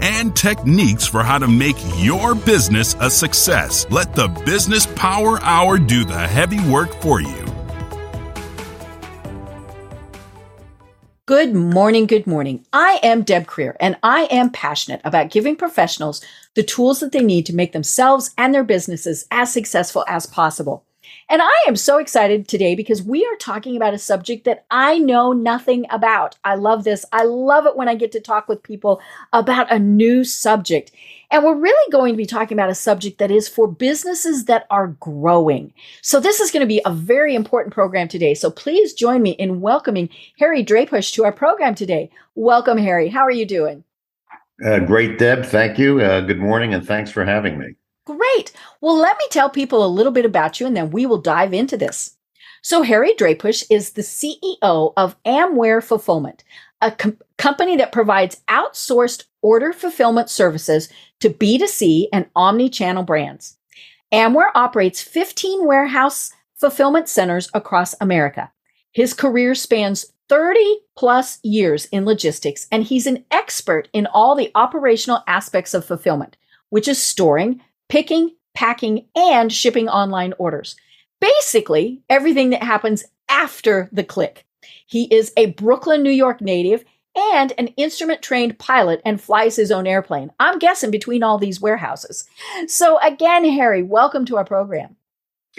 and techniques for how to make your business a success. Let the Business Power Hour do the heavy work for you. Good morning, good morning. I am Deb Creer, and I am passionate about giving professionals the tools that they need to make themselves and their businesses as successful as possible. And I am so excited today because we are talking about a subject that I know nothing about. I love this. I love it when I get to talk with people about a new subject. And we're really going to be talking about a subject that is for businesses that are growing. So this is going to be a very important program today. So please join me in welcoming Harry Drajpuch to our program today. Welcome, Harry. How are you doing? Uh, great, Deb. Thank you. Uh, good morning, and thanks for having me. Great. Well, let me tell people a little bit about you and then we will dive into this. So, Harry Drajpuch is the CEO of Amware Fulfillment, a com- company that provides outsourced order fulfillment services to B2C and omni channel brands. Amware operates 15 warehouse fulfillment centers across America. His career spans 30 plus years in logistics, and he's an expert in all the operational aspects of fulfillment, which is storing, picking, packing, and shipping online orders. Basically, everything that happens after the click. He is a Brooklyn, New York native and an instrument trained pilot and flies his own airplane. I'm guessing between all these warehouses. So, again, Harry, welcome to our program.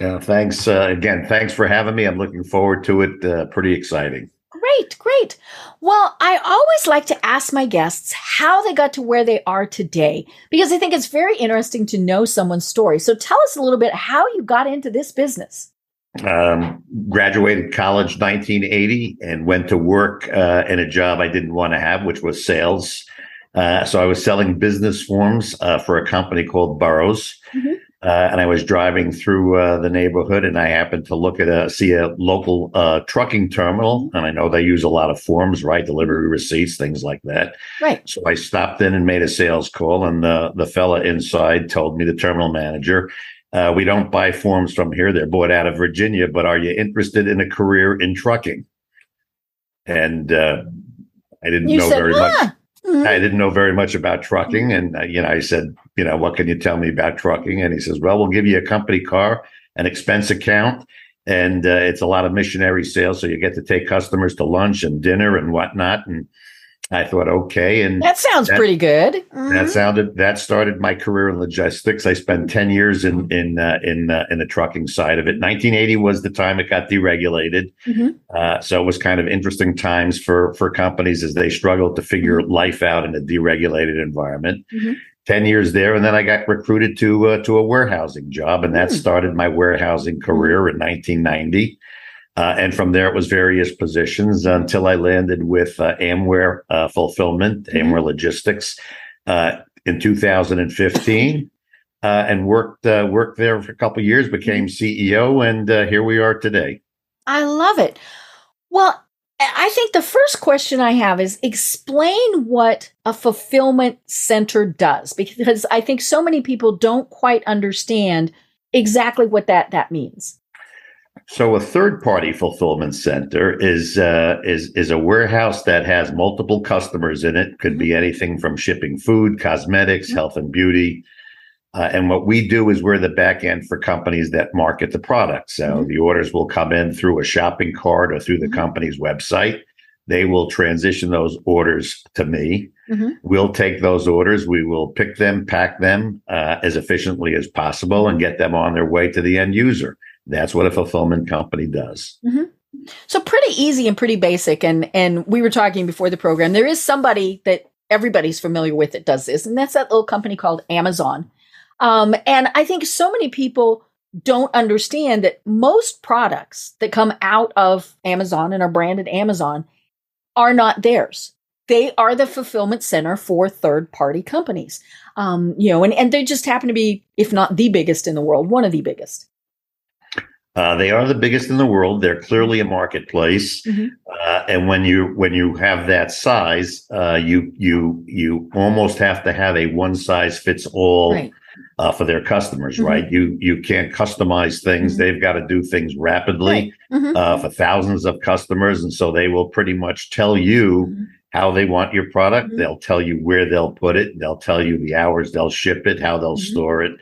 Uh, thanks uh, again. Thanks for having me. I'm looking forward to it. Uh, pretty exciting. Great, great. Well, I always like to ask my guests how they got to where they are today because I think it's very interesting to know someone's story. So tell us a little bit how you got into this business. Um, graduated college 1980 and went to work uh, in a job I didn't want to have, which was sales. Uh, so I was selling business forms uh, for a company called Burroughs. Mm-hmm. Uh, and I was driving through uh, the neighborhood, and I happened to look at a see a local uh, trucking terminal, and I know they use a lot of forms, right? Delivery receipts, things like that. Right. So I stopped in and made a sales call, and the the fella inside told me the terminal manager. Uh, we don't buy forms from here; they're bought out of Virginia. But are you interested in a career in trucking? And uh, I didn't you know said, very ah. much. Mm-hmm. I didn't know very much about trucking. And, uh, you know, I said, you know, what can you tell me about trucking? And he says, well, we'll give you a company car, an expense account, and uh, it's a lot of missionary sales. So you get to take customers to lunch and dinner and whatnot. And I thought, okay. And that sounds that, pretty good. Mm-hmm. That sounded, that started my career in logistics. I spent 10 years in, in, uh, in, uh, in the trucking side of it. 1980 was the time it got deregulated. Mm-hmm. Uh, so it was kind of interesting times for, for companies as they struggled to figure mm-hmm. life out in a deregulated environment. Mm-hmm. 10 years there. And then I got recruited to, uh, to a warehousing job. And that mm. started my warehousing career in 1990. Uh, and from there, it was various positions until I landed with uh, Amware uh, Fulfillment, mm-hmm. Amware Logistics, uh, in 2015, uh, and worked uh, worked there for a couple years. Became mm-hmm. CEO, and here we are today. I love it. Well, I think the first question I have is explain what a fulfillment center does, because I think so many people don't quite understand exactly what that that means. So a third party fulfillment center is uh, is is a warehouse that has multiple customers in it. Could be mm-hmm. anything from shipping food, cosmetics, mm-hmm. health and beauty. Uh, and what we do is we're the back end for companies that market the product. So mm-hmm. the orders will come in through a shopping cart or through the mm-hmm. company's website. They will transition those orders to me. Mm-hmm. We'll take those orders. We will pick them, pack them uh, as efficiently as possible, and get them on their way to the end user. That's what a fulfillment company does. Mm-hmm. So pretty easy and pretty basic. And and we were talking before the program. There is somebody that everybody's familiar with that does this, and that's that little company called Amazon. Um, and I think so many people don't understand that most products that come out of Amazon and are branded Amazon are not theirs. They are the fulfillment center for third party companies. Um, you know, and, and they just happen to be, if not the biggest in the world, one of the biggest. Uh, they are the biggest in the world. They're clearly a marketplace, Mhm. uh, and when you when you have that size, uh, you you you almost have to have a one size fits all Right. Uh, for their customers, Mhm. right? You you can't customize things; Mhm. they've got to do things rapidly Mhm. uh, for thousands of customers, and so they will pretty much tell you Mhm. how they want your product. Mhm. They'll tell you where they'll put it. They'll tell you the hours they'll ship it, how they'll Mhm. store it.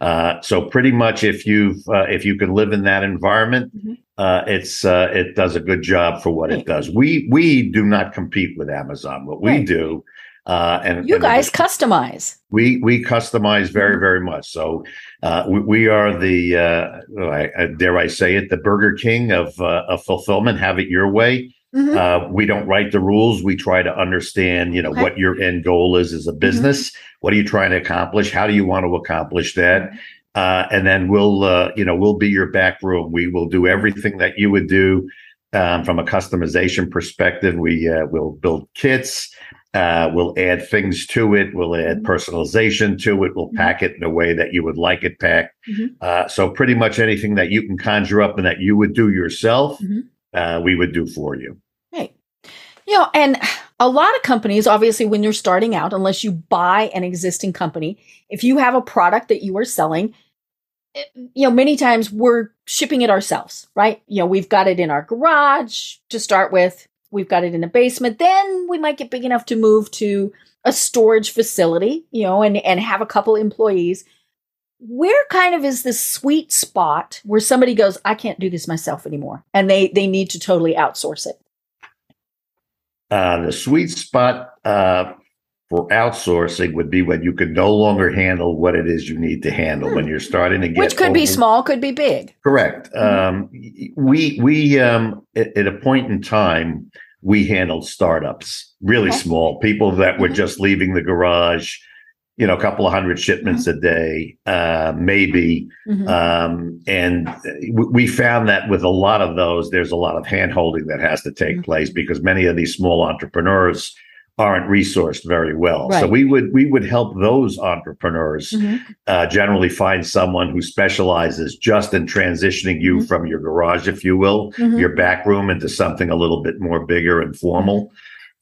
Uh, so pretty much, if you've uh, if you can live in that environment, uh, it's uh, it does a good job for what Right. it does. We we do not compete with Amazon. What we do, uh, and You and guys customize. we we customize very Mhm. very much. So uh, we, we are the uh, oh, I, dare I say it, the Burger King of uh, of fulfillment. Have it your way. Mhm. Uh, we don't write the rules. We try to understand, you know, Okay. what your end goal is as a business. What are you trying to accomplish? How do you want to accomplish that? Uh, and then we'll, uh, you know, we'll be your back room. We will do everything that you would do um, from a customization perspective. We uh, will build kits. Uh, we'll add things to it. We'll add Mhm. personalization to it. We'll Mhm. pack it in a way that you would like it packed. Mhm. Uh, so pretty much anything that you can conjure up and that you would do yourself, Mhm. uh, we would do for you. Right. You know, and a lot of companies, obviously, when you're starting out, unless you buy an existing company, if you have a product that you are selling, you know, many times we're shipping it ourselves, right? You know, we've got it in our garage to start with, we've got it in the basement. Then we might get big enough to move to a storage facility, you know, and, and have a couple employees. Where kind of is this sweet spot where somebody goes, I can't do this myself anymore, and they they need to totally outsource it? Uh, the sweet spot uh, for outsourcing would be when you can no longer handle what it is you need to handle. When you're starting to get which could be small, could be big. Correct. Mhm. Um, we we um, at, at a point in time we handled startups, really Okay. small people that were Mhm. just leaving the garage. You know, a couple of hundred shipments Mm-hmm. a day, uh, maybe. Mhm. Um, and we, we found that with a lot of those, there's a lot of hand holding that has to take Mhm. place because many of these small entrepreneurs aren't resourced very well. So we would we would help those entrepreneurs Mhm. uh, generally find someone who specializes just in transitioning you Mhm. from your garage, if you will, Mhm. your back room into something a little bit more bigger and formal.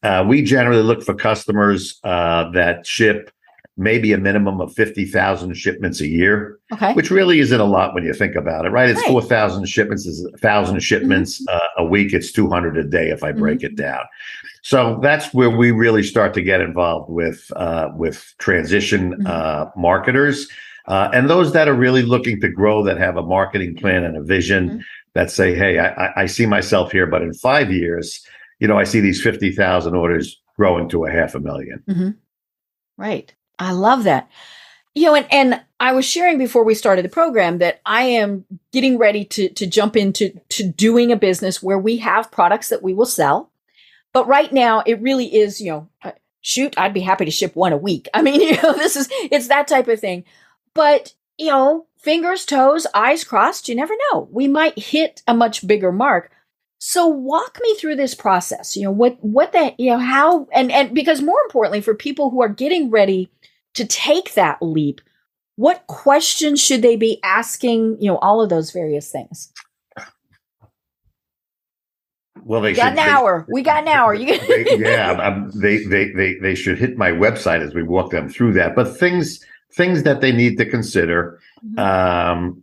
Uh, we generally look for customers uh, that ship maybe a minimum of 50,000 shipments a year, Okay. which really isn't a lot when you think about it, right? It's Right. Mm-hmm. 4,000 shipments, is 1,000 shipments uh, a week. It's 200 a day if I break it down. So that's where we really start to get involved with uh, with transition Mhm. uh, marketers uh, and those that are really looking to grow, that have a marketing plan and a vision Mhm. that say, "Hey, I, I- I see myself here, but in five years, you know, I see these fifty thousand orders growing to a half a million. Mhm. Right. I love that. You know, and, and I was sharing before we started the program that I am getting ready to to jump into to doing a business where we have products that we will sell. But right now, it really is, you know, uh, shoot, I'd be happy to ship one a week. I mean, you know, this is it's that type of thing. But you know, fingers, toes, eyes crossed. You never know. We might hit a much bigger mark. So walk me through this process. You know, what what that, you know, how and and because more importantly for people who are getting ready to take that leap, what questions should they be asking, you know, all of those various things. Well, they We got should. an they- hour. We got an hour. You they, yeah, um, they, they they they should hit my website as we walk them through that. But things things that they need to consider Mhm. um,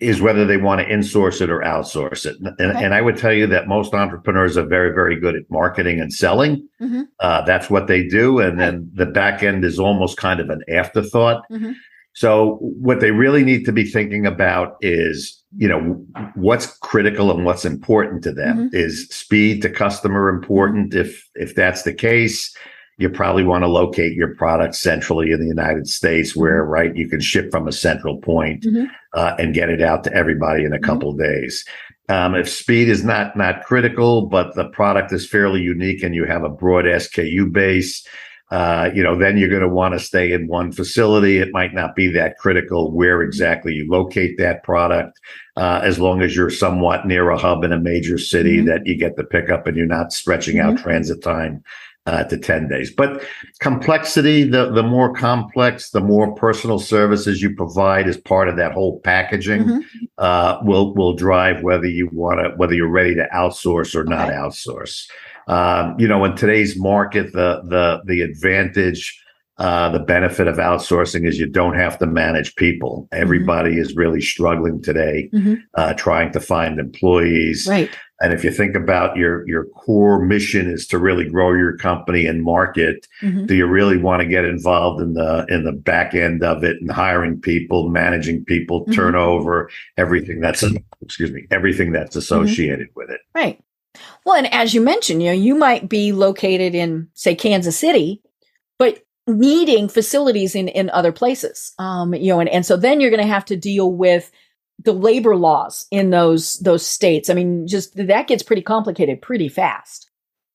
is whether they want to insource it or outsource it. And, Okay. and I would tell you that most entrepreneurs are very very good at marketing and selling. Mhm. Uh, that's what they do, and then the back end is almost kind of an afterthought. Mhm. So what they really need to be thinking about is, you know, what's critical and what's important to them. Is speed to customer important? If if that's the case, you probably want to locate your product centrally in the United States, where right you can ship from a central point Mhm. uh, and get it out to everybody in a Mhm. couple of days. Um, if speed is not not critical, but the product is fairly unique and you have a broad SKU base, uh, you know, then you're going to want to stay in one facility. It might not be that critical where exactly you locate that product, uh, as long as you're somewhat near a hub in a major city Mhm. that you get the pickup and you're not stretching out transit time uh, to 10 days. But complexity, the, the more complex, the more personal services you provide as part of that whole packaging Mhm. uh, will will drive whether you want to whether you're ready to outsource or not Okay. outsource. Um, you know, in today's market, the the the advantage, uh, the benefit of outsourcing is you don't have to manage people. Everybody is really struggling today, Mhm. uh, trying to find employees. Right. And if you think about your your core mission is to really grow your company and market, Mhm. do you really want to get involved in the in the back end of it and hiring people, managing people, Mhm. turnover, everything that's excuse me, everything that's associated with it. Right. Well, and as you mentioned, you know, you might be located in, say, Kansas City, but needing facilities in in other places. Um, you know, and, and so then you're going to have to deal with the labor laws in those those states. I mean, just that gets pretty complicated pretty fast.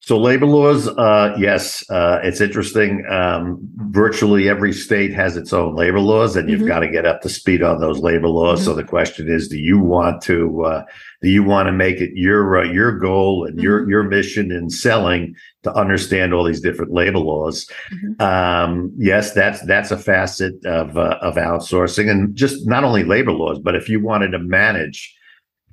So labor laws, uh, yes, uh, it's interesting. Um, virtually every state has its own labor laws, and you've Mhm. got to get up to speed on those labor laws. So the question is, do you want to uh, do you want to make it your uh, your goal and your your mission in selling to understand all these different labor laws? Mhm. Um, yes, that's that's a facet of uh, of outsourcing, and just not only labor laws, but if you wanted to manage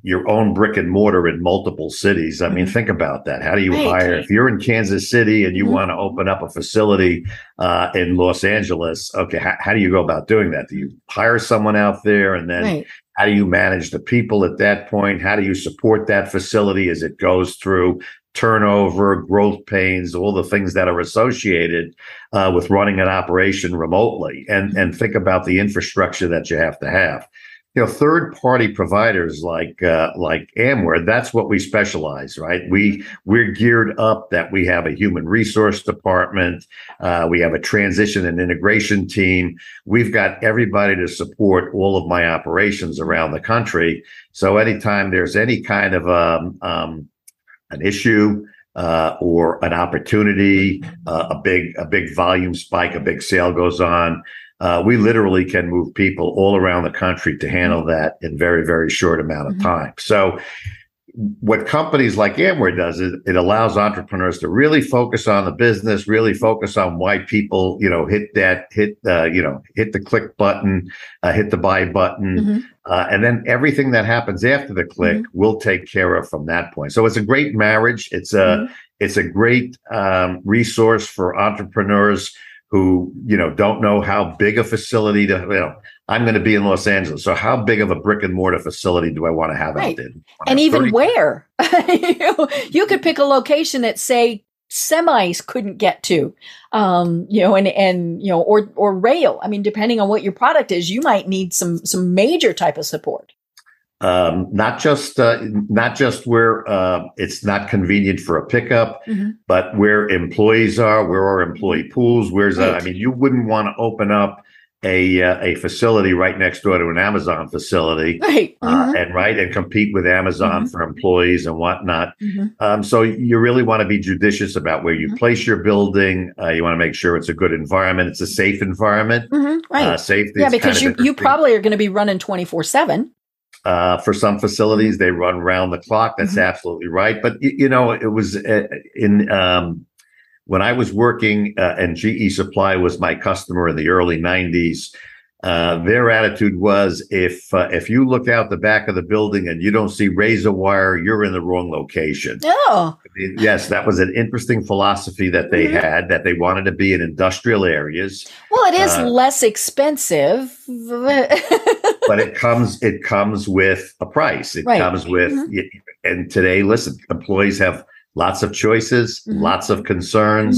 your own brick and mortar in multiple cities. I mean, think about that. How do you Right. hire? If you're in Kansas City and you Mhm. want to open up a facility uh, in Los Angeles, okay, how, how do you go about doing that? Do you hire someone out there and then Right. how do you manage the people at that point? How do you support that facility as it goes through turnover, growth pains, all the things that are associated uh, with running an operation remotely? And and think about the infrastructure that you have to have. You know, third party providers like uh, like Amware, that's what we specialize, right? We we're geared up that we have a human resource department, uh, we have a transition and integration team. We've got everybody to support all of my operations around the country. So anytime there's any kind of um, um, an issue uh, or an opportunity, uh, a big a big volume spike, a big sale goes on, uh, we literally can move people all around the country to handle that in very very short amount of Mhm. time. So what companies like Amware does is it allows entrepreneurs to really focus on the business, really focus on why people, you know, hit that, hit, uh, you know, hit the click button, uh, hit the buy button, Mhm. uh, and then everything that happens after the click we'll take care of from that point. So it's a great marriage. It's a Mhm. it's a great um, resource for entrepreneurs who you know don't know how big a facility to you know. I'm going to be in Los Angeles, so how big of a brick and mortar facility do I want to have Right. out there? and even 30? where you, you could pick a location that say semis couldn't get to um you know and and you know or or rail i mean depending on what your product is you might need some some major type of support um, not just uh, not just where uh, it's not convenient for a pickup, Mhm. but where employees are, where are employee pools, where's uh, I mean, you wouldn't want to open up a uh, a facility right next door to an Amazon facility. right Uh, Mhm. and right and compete with Amazon Mhm. for employees and whatnot. Mhm. Um, so you really want to be judicious about where you Mhm. place your building. Uh, you want to make sure it's a good environment. It's a safe environment. Mhm. right Uh, safety. yeah because you you probably are going to be running 24 7 Uh, for some facilities, they run round the clock. That's Mhm. absolutely right. But y- you know, it was uh, in um, when I was working, uh, and GE Supply was my customer in the early '90s. Uh, their attitude was if uh, if you look out the back of the building and you don't see razor wire, you're in the wrong location. oh I mean, yes, that was an interesting philosophy that they Mhm. had. That they wanted to be in industrial areas. well it is Uh, less expensive but it comes it comes with a price. It Right. comes with Mhm. and today, listen, employees have lots of choices, Mhm. lots of concerns.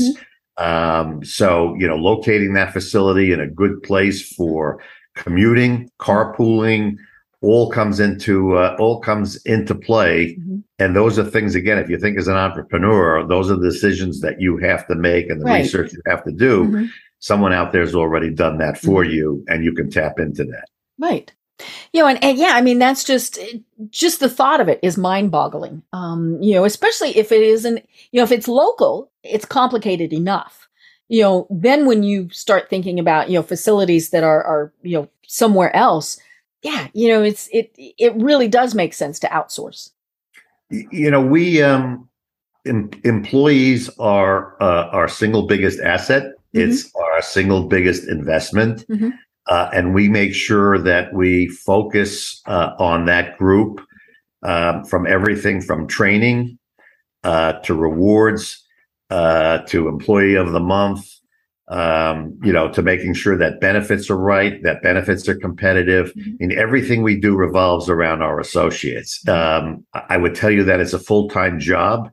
Um, so you know, locating that facility in a good place for commuting, carpooling, all comes into uh, all comes into play. Mhm. And those are things again. If you think as an entrepreneur, those are the decisions that you have to make and the Right. research you have to do. Mhm. Someone out there has already done that for Mm-hmm. you, and you can tap into that. Right. You know, and, and yeah, I mean, that's just, just the thought of it is mind boggling. Um, you know, especially if it isn't, you know, if it's local, it's complicated enough. You know, then when you start thinking about, you know, facilities that are, are, you know, somewhere else, yeah, you know, it's, it, it really does make sense to outsource. You know we um em- employees are uh, our single biggest asset Mhm. it's our single biggest investment Mhm. Uh, and we make sure that we focus uh, on that group um, from everything from training uh, to rewards uh, to employee of the month, um, you know, to making sure that benefits are right, that benefits are competitive. Mm-hmm. I mean, everything we do revolves around our associates. Um, I would tell you that it's a full time job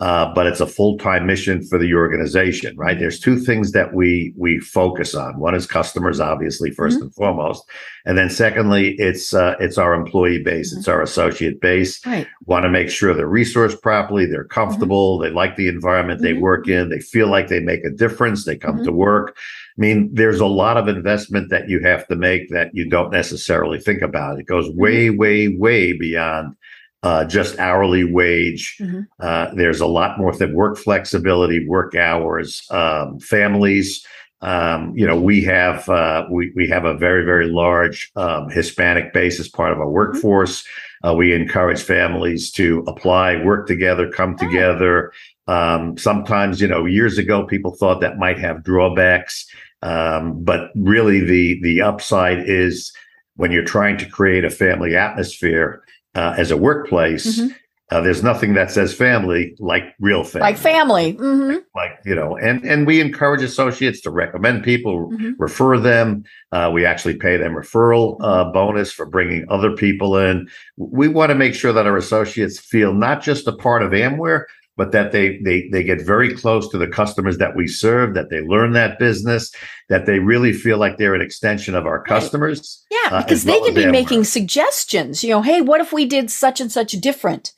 uh, but it's a full-time mission for the organization, right? There's two things that we we focus on. One is customers, obviously, 1st mm-hmm. and foremost, and then secondly, it's uh, it's our employee base, mm-hmm. it's our associate base. Right. Want to make sure they're resourced properly, they're mm-hmm. comfortable, mm-hmm. they like the environment they mm-hmm. work in, they feel like they make a difference, they come to mm-hmm. work. I mean, there's a lot of investment that you have to make that you don't necessarily think about. It goes way, way, way beyond uh, just hourly wage. Mm-hmm. Uh, there's a lot more than work flexibility, work hours, um, families. Um, you know, we have uh, we we have a very very large um, Hispanic base as part of our mm-hmm. workforce. Mm-hmm. we encourage families to apply, work together, come together. Um, sometimes, you know, years ago, people thought that might have drawbacks, um, but really, the the upside is when you're trying to create a family atmosphere uh, as a workplace, mm-hmm. uh, there's nothing that says family like real family. Like family. Mm-hmm. Like, you know, and, and we encourage associates to recommend people, mm-hmm. refer them. Uh, we actually pay them referral uh, mm-hmm. bonus for bringing other people in. We want to make sure that our associates feel not just a part of Amware, but that they they they get very close to the customers that we serve, that they learn that business, that they really feel like they're an extension of our customers. Right. Yeah, uh, because they can be making suggestions. You know, hey, what if we did such and such different?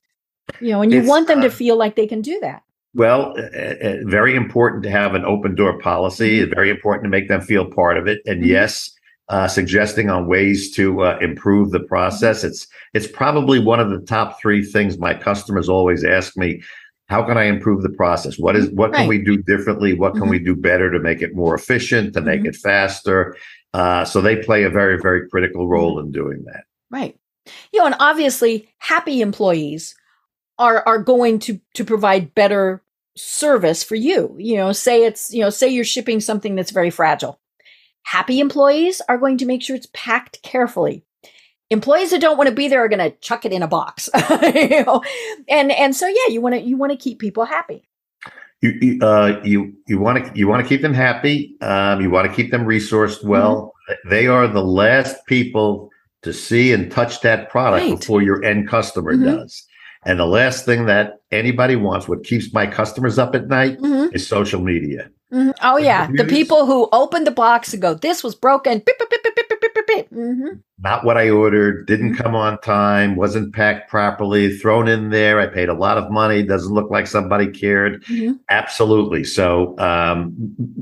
You know, and you it's, want them to uh, feel like they can do that. Well, uh, uh, very important to have an open door policy. Mm-hmm. Very important to make them feel part of it. And mm-hmm. yes, uh, suggesting on ways to uh, improve the process. Mm-hmm. It's it's probably one of the top three things my customers always ask me how can I improve the process? What is what right. can we do differently? What can mm-hmm. we do better to make it more efficient, to make mm-hmm. it faster? Uh, so they play a very, very critical role mm-hmm. in doing that. Right. You know, and obviously happy employees are are going to to provide better service for you. You know, say it's, you know, say you're shipping something that's very fragile. Happy employees are going to make sure it's packed carefully employees that don't want to be there are going to chuck it in a box you know and and so yeah you want to you want to keep people happy you uh, you you want to you want to keep them happy um, you want to keep them resourced well mm-hmm. they are the last people to see and touch that product right. before your end customer mm-hmm. does and the last thing that anybody wants what keeps my customers up at night mm-hmm. is social media Mm-hmm. Oh yeah, the people who open the box and go, "This was broken." Beep, beep, beep, mm-hmm. Not what I ordered. Didn't mm-hmm. come on time. Wasn't packed properly. Thrown in there. I paid a lot of money. Doesn't look like somebody cared. Mm-hmm. Absolutely. So, um,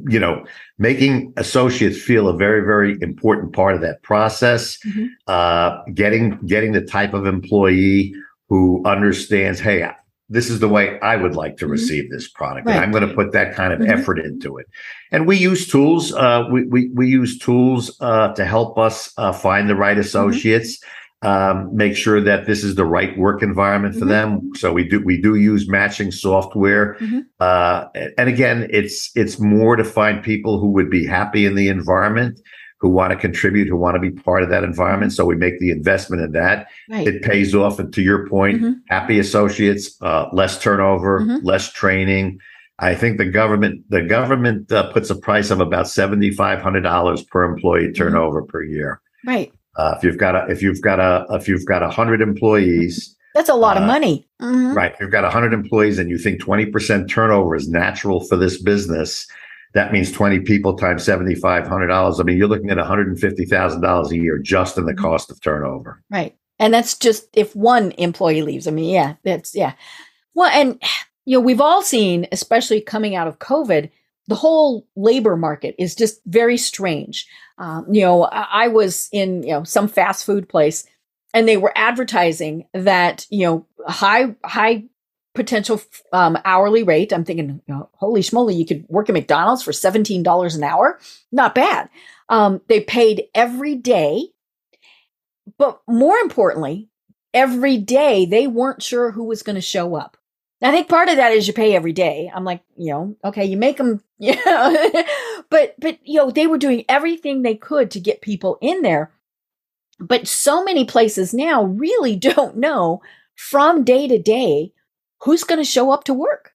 you know, making associates feel a very, very important part of that process. Mm-hmm. Uh, getting getting the type of employee who understands, hey, this is the way I would like to mm-hmm. receive this product. Right. And I'm going to put that kind of mm-hmm. effort into it. And we use tools. Uh, we, we, we use tools uh, to help us uh, find the right mm-hmm. associates. Mm-hmm. Um, make sure that this is the right work environment for mm-hmm. them. So we do we do use matching software, mm-hmm. uh, and again, it's it's more to find people who would be happy in the environment who want to contribute, who want to be part of that environment. So we make the investment in that. Right. It pays off. And to your point, mm-hmm. happy associates, uh, less turnover, mm-hmm. less training. I think the government the government uh, puts a price of about seventy five hundred dollars per employee mm-hmm. turnover mm-hmm. per year. Right. Uh, if you've got a if you've got a if you've got a hundred employees, that's a lot of uh, money. Mm-hmm. Right. If you've got a hundred employees and you think twenty percent turnover is natural for this business, that means 20 people times $7,500. I mean, you're looking at $150,000 a year just in the mm-hmm. cost of turnover. Right. And that's just if one employee leaves. I mean, yeah, that's, yeah. Well, and, you know, we've all seen, especially coming out of COVID, the whole labor market is just very strange. Um, you know, I, I was in, you know, some fast food place and they were advertising that, you know, high, high potential um, hourly rate. I'm thinking, you know, holy schmoly, you could work at McDonald's for $17 an hour. Not bad. Um, they paid every day. But more importantly, every day they weren't sure who was going to show up. I think part of that is you pay every day. I'm like, you know, okay, you make them, yeah, but but but you know they were doing everything they could to get people in there but so many places now really don't know from day to day who's going to show up to work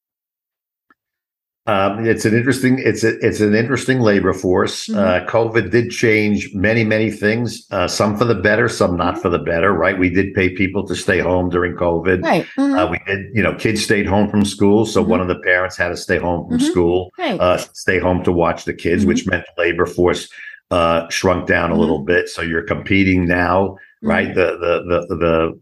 um, it's an interesting it's a, it's an interesting labor force. Mm-hmm. Uh, COVID did change many many things. Uh, some for the better, some not mm-hmm. for the better. Right? We did pay people to stay home during COVID. Right. Mm-hmm. Uh, we did. You know, kids stayed home from school, so one mm-hmm. of the parents had to stay home from Mm-hmm. school. Right. Uh, stay home to watch the kids, which meant labor force uh, shrunk down a little bit. So you're competing now, right? The the the the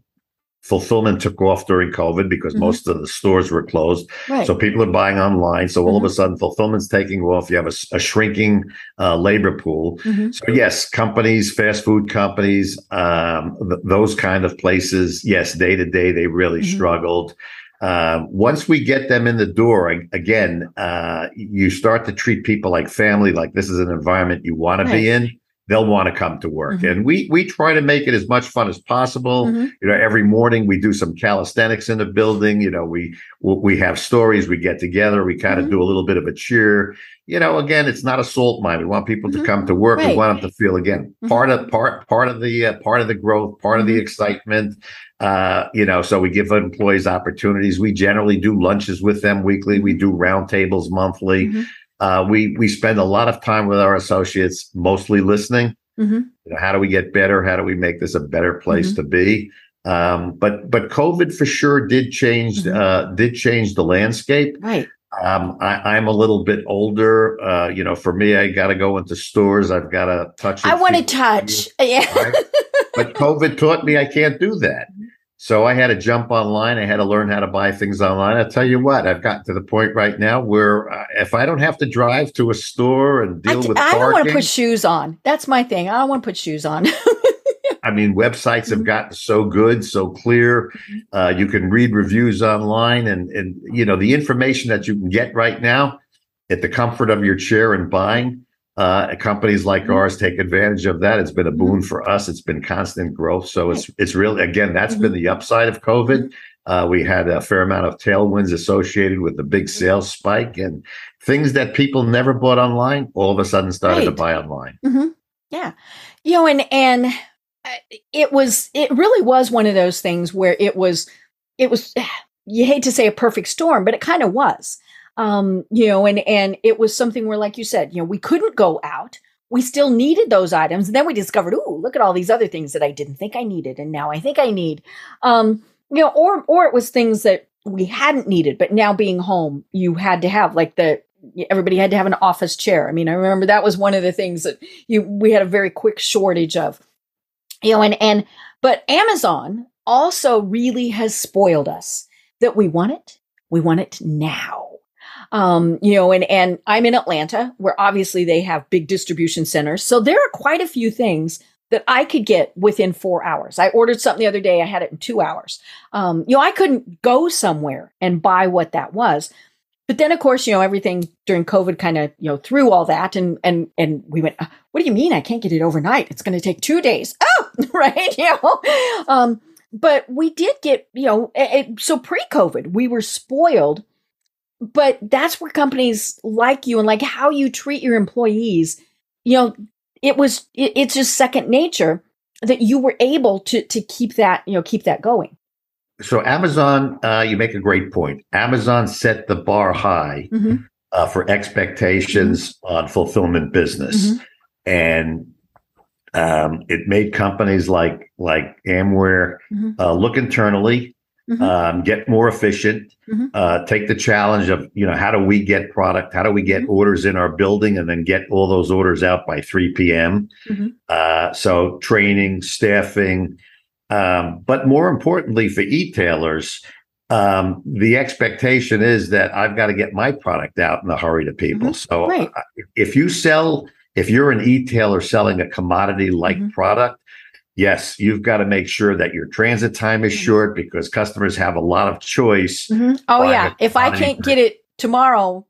fulfillment took off during COVID because Mhm. most of the stores were closed. right So people are buying online. So all of a sudden, fulfillment's taking off. You have a shrinking uh, labor pool. Mhm. So yes, companies, fast food companies, um, th- those kind of places. Yes, day to day, they really Mhm. struggled. Um, once we get them in the door, again, uh, you start to treat people like family. Like this is an environment you want to be in. They'll want to come to work, Mhm. and we we try to make it as much fun as possible Mhm. you know every morning we do some calisthenics in the building you know we we have stories we get together we kind of Mhm. do a little bit of a cheer you know again it's not a salt mine we want people to come to work we want them to feel again Mhm. part of part part of the uh, part of the growth part of the Mhm. excitement uh you know so we give employees opportunities we generally do lunches with them weekly we do roundtables monthly. Uh we we spend a lot of time with our associates mostly listening Mhm. you know, how do we get better? How do we make this a better place Mm-hmm. to be? Um, but but COVID for sure did change Mhm. uh, did change the landscape. right Um, I, I'm a little bit older. Uh, you know, for me, I got to go into stores. I've got to touch. i want to touch yeah Right? But COVID taught me I can't do that. So I had to jump online. I had to learn how to buy things online. I tell you what, I've gotten to the point right now where uh, if I don't have to drive to a store and I, deal d- with I don't want to put shoes on that's my thing i don't want to put shoes on I mean, websites have Mhm. gotten so good, so clear. Uh, you can read reviews online, and and you know the information that you can get right now at the comfort of your chair and buying. Uh, companies like Mhm. ours take advantage of that. It's been a boon for us. It's been constant growth. So it's it's really again that's been the upside of COVID. Uh, we had a fair amount of tailwinds associated with the big sales spike and things that people never bought online. All of a sudden started to buy online. hmm Yeah. You know, and and uh, it was it really was one of those things where it was it was you hate to say a perfect storm, but it kind of was. Um, you know, and and it was something where, like you said, you know, we couldn't go out. We still needed those items, and then we discovered, ooh, look at all these other things that I didn't think I needed, and now I think I need. Um, you know, or or it was things that we hadn't needed, but now being home, you had to have like the everybody had to have an office chair. I mean, I remember that was one of the things that you we had a very quick shortage of. You know, and and but Amazon also really has spoiled us that we want it, we want it now. Um, you know, and and I'm in Atlanta, where obviously they have big distribution centers, so there are quite a few things that I could get within four hours. I ordered something the other day, I had it in two hours. Um, you know, I couldn't go somewhere and buy what that was. But then, of course, you know, everything during COVID kind of, you know, threw all that, and and and we went, "Uh, what do you mean I can't get it overnight? It's going to take two days. Oh, right, you know. Um, but we did get, you know, it, so pre-COVID, we were spoiled. But that's where companies like you and like how you treat your employees, you know, it was it, it's just second nature that you were able to to keep that, you know, keep that going. So Amazon, uh, you make a great point. Amazon set the bar high Mhm. uh, for expectations on fulfillment business, Mhm. and um, it made companies like like Amware Mhm. uh, look internally, Mhm. um, get more efficient, Mhm. uh, take the challenge of you know how do we get product, how do we get Mhm. orders in our building, and then get all those orders out by three p.m. Mhm. Uh, so training, staffing, um, but more importantly for e-tailers, um, the expectation is that I've got to get my product out in a hurry to people. So Mm-hmm. Right. uh, if you sell, if you're an e-tailer selling a commodity like Mhm. product, yes, you've got to make sure that your transit time is Mhm. short because customers have a lot of choice. Mhm. Oh yeah, if I can't get it tomorrow,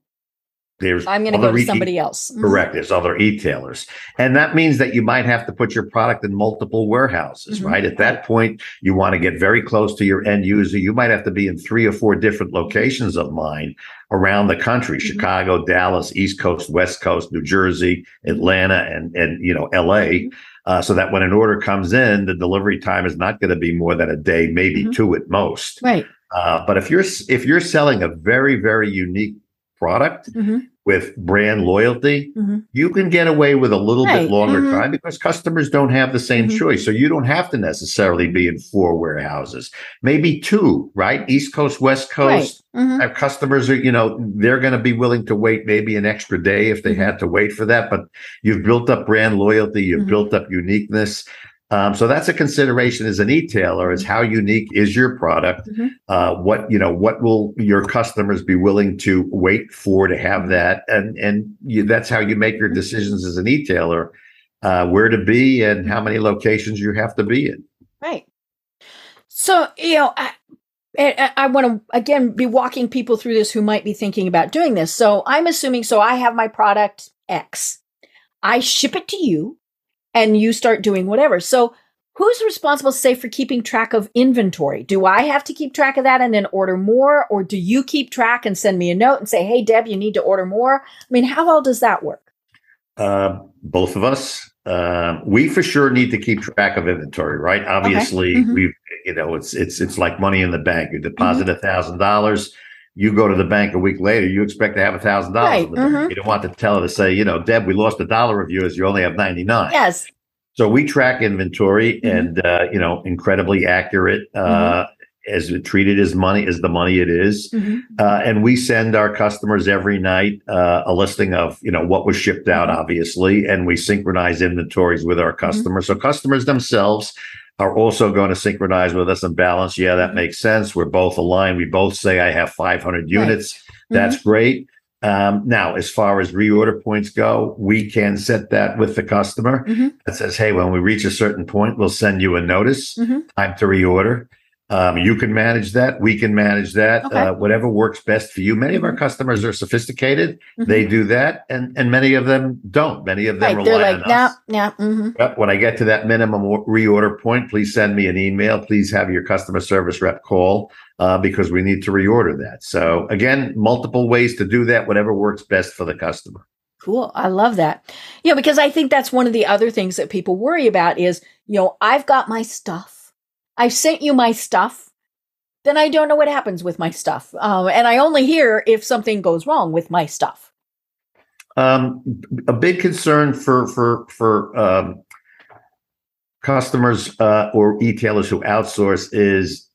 there's I'm going to go to e- somebody else. Mhm. Correct. There's other e-tailers. And that means that you might have to put your product in multiple warehouses, Mhm. right? At that point, you want to get very close to your end user. You might have to be in three or four different locations of mine around the country, Mhm. Chicago, Dallas, East Coast, West Coast, New Jersey, Atlanta, and, and, you know, LA. Uh, so that when an order comes in, the delivery time is not going to be more than a day, maybe Mhm. two at most. Right. Uh, but if you're if you're selling a very very unique product Mhm. With brand loyalty, Mhm. you can get away with a little Right. bit longer Mhm. time because customers don't have the same Mhm. choice. So you don't have to necessarily be in four warehouses, maybe two, right? East Coast, West Right. Coast. Mhm. Our customers are, you know, they're going to be willing to wait maybe an extra day if they Mhm. had to wait for that. But you've built up brand loyalty, you've Mhm. built up uniqueness. Um, so that's a consideration as an e-tailer is how unique is your product? Mhm. Uh, what you know, what will your customers be willing to wait for to have that? And and you, that's how you make your decisions as an e-tailer, uh, where to be and how many locations you have to be in. Right. So, you know, I, I, I want to again be walking people through this who might be thinking about doing this. So, I'm assuming so I have my product X. I ship it to you and you start doing whatever. So, who's responsible say for keeping track of inventory? Do I have to keep track of that and then order more or do you keep track and send me a note and say, "Hey Deb, you need to order more?" I mean, how well does that work? Uh, both of us. Um, we for sure need to keep track of inventory, right? Obviously, Mhm. we, you know, it's it's it's like money in the bank. You deposit a thousand dollars, you go to the bank a week later, you expect to have a thousand dollars Right, in the bank. mhm. You don't want the teller to say, you know, Deb, we lost a dollar of yours. You only have ninety nine. Yes. So we track inventory Mhm. and uh, you know, incredibly accurate. Uh, as treated as money as the money it is. Mhm. Uh, and we send our customers every night uh, a listing of you know what was shipped out, obviously, and we synchronize inventories with our customers. So customers themselves are also going to synchronize with us and balance. Yeah, that Mhm. makes sense. We're both aligned. We both say I have 500 units. That's great. Um, now, as far as reorder points go, we can set that with the customer Mhm. that says, "Hey, when we reach a certain point, we'll send you a notice. Mhm. Time to reorder." Um, you can manage that. We can manage that. Okay. Uh, whatever works best for you. Many of our Mhm. customers are sophisticated. Mhm. They do that, and and many of them don't. Many of them Right. Rely like, on nah, us. nah. mhm. Yep, When I get to that minimum reorder point, please send me an email. Please have your customer service rep call uh, because we need to reorder that. So again, multiple ways to do that. Whatever works best for the customer. Cool. I love that. You know, because I think that's one of the other things that people worry about is, you know, I've got my stuff. I've sent you my stuff. Then I don't know what happens with my stuff. Um, and I only hear if something goes wrong with my stuff. Um, a big concern for for for um, customers uh, or e-tailers who outsource is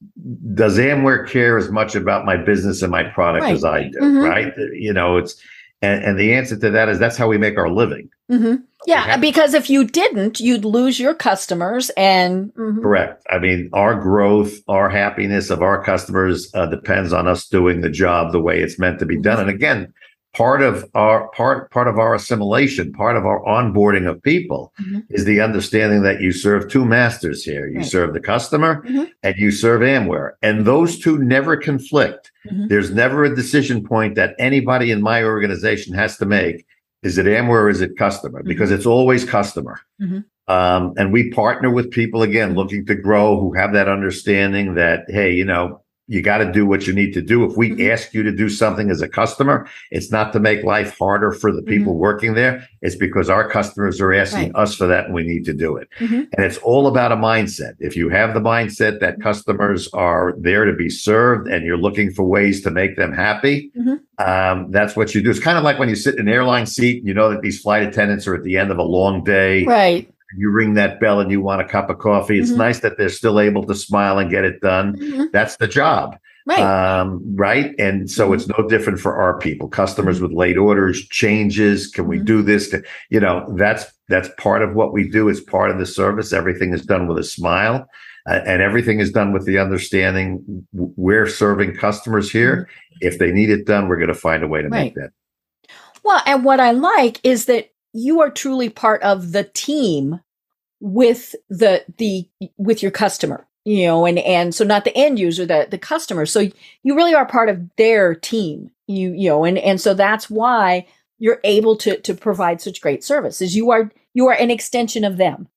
does Amware care as much about my business and my product Right. as I do? Mhm. Right? You know, it's and, and the answer to that is that's how we make our living. hmm Yeah, because if you didn't, you'd lose your customers. And mhm. Correct. I mean, our growth, our happiness of our customers uh, depends on us doing the job the way it's meant to be done. And again, part of our part part of our assimilation, part of our onboarding of people Mhm. is the understanding that you serve two masters here. You Right. serve the customer Mhm. and you serve Amware. And those two never conflict. Mhm. There's never a decision point that anybody in my organization has to make. Is it Amware or is it customer? Because it's always customer. Mhm. Um, and we partner with people again looking to grow who have that understanding that, hey, you know, you got to do what you need to do. If we Mhm. ask you to do something as a customer, it's not to make life harder for the people working there. It's because our customers are asking Mm-hmm. Right. us for that and we need to do it. Mhm. And it's all about a mindset. If you have the mindset that customers are there to be served and you're looking for ways to make them happy, Mhm. um, that's what you do. It's kind of like when you sit in an airline seat and you know that these flight attendants are at the end of a long day. right. You ring that bell and you want a cup of coffee. It's Mhm. nice that they're still able to smile and get it done. Mhm. That's the job. Right. Um, right. And so Mhm. it's no different for our people, customers with late orders, changes. Can we Mhm. do this? You know, that's, that's part of what we do. It's part of the service. Everything is done with a smile uh, and everything is done with the understanding we're serving customers here. If they need it done, we're going to find a way to make Mm-hmm. That. Well, and what I like is that you are truly part of the team with the the with your customer. you know, and and so not the end user, the the customer. So you really are part of their team. You you know, and and so that's why you're able to to provide such great services. You are you are an extension of them.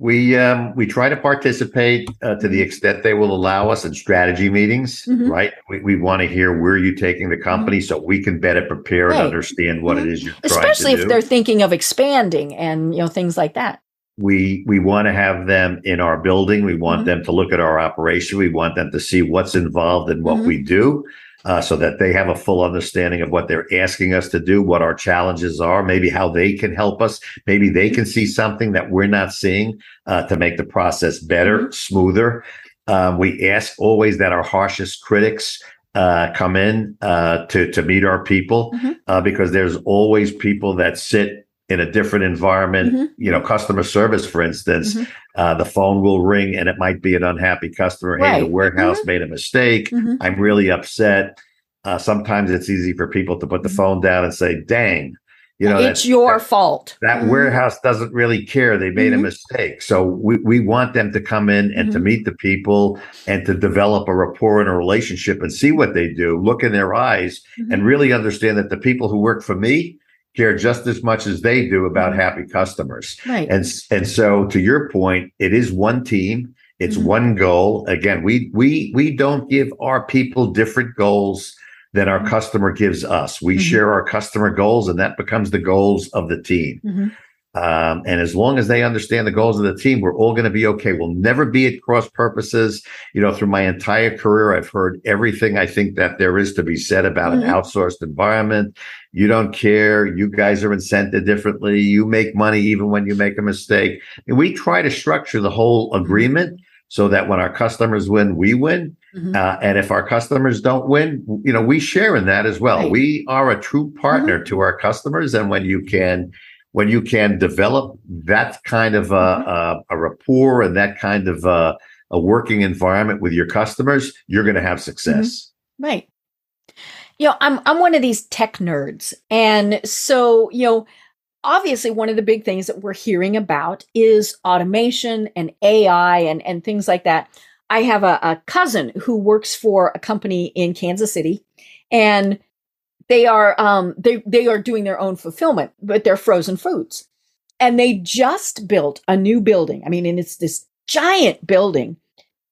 We um, we try to participate uh, to the extent they will allow us in strategy meetings, mm-hmm. right? We, we want to hear where you're taking the company mm-hmm. so we can better prepare right. and understand what mm-hmm. it is you're Especially if do. they're thinking of expanding and you know things like that. We we want to have them in our building. We want mm-hmm. them to look at our operation. We want them to see what's involved in what mm-hmm. we do uh, so that they have a full understanding of what they're asking us to do, what our challenges are, maybe how they can help us. Maybe they can see something that we're not seeing uh, to make the process better, mm-hmm. smoother. Um, we ask always that our harshest critics uh, come in uh, to to meet our people mm-hmm. uh, because there's always people that sit in a different environment, mm-hmm. you know, customer service, for instance, mm-hmm. uh, the phone will ring and it might be an unhappy customer. Right. Hey, the warehouse mm-hmm. made a mistake. Mm-hmm. I'm really upset. Uh, sometimes it's easy for people to put the mm-hmm. phone down and say, dang, you know, it's your that, fault. That mm-hmm. warehouse doesn't really care. They made a mistake. So we, we want them to come in and to meet the people and to develop a rapport and a relationship and see what they do, look in their eyes and really understand that the people who work for me, care just as much as they do about mm-hmm. happy customers. Right. And and so to your point, it is one team. It's mm-hmm. one goal. Again, we we we don't give our people different goals than our mm-hmm. customer gives us. We mm-hmm. share our customer goals, and that becomes the goals of the team. Mm-hmm. Um, and as long as they understand the goals of the team, we're all going to be okay. We'll never be at cross purposes. You know, through my entire career, I've heard everything I think that there is to be said about mm-hmm. an outsourced environment. You don't care. You guys are incented differently. You make money even when you make a mistake. And we try to structure the whole mm-hmm. agreement so that when our customers win, we win. Mm-hmm. Uh, and if our customers don't win, you know, we share in that as well. Right. We are a true partner mm-hmm. to our customers. And when you can, when you can develop that kind of a, mm-hmm. a, a rapport and that kind of a, a, working environment with your customers, you're going to have success. Mm-hmm. Right. You know, I'm I'm one of these tech nerds, and so you know, obviously one of the big things that we're hearing about is automation and AI and and things like that. I have a, a cousin who works for a company in Kansas City, and they are um they they are doing their own fulfillment but they're frozen foods. And they just built a new building. I mean and it's this giant building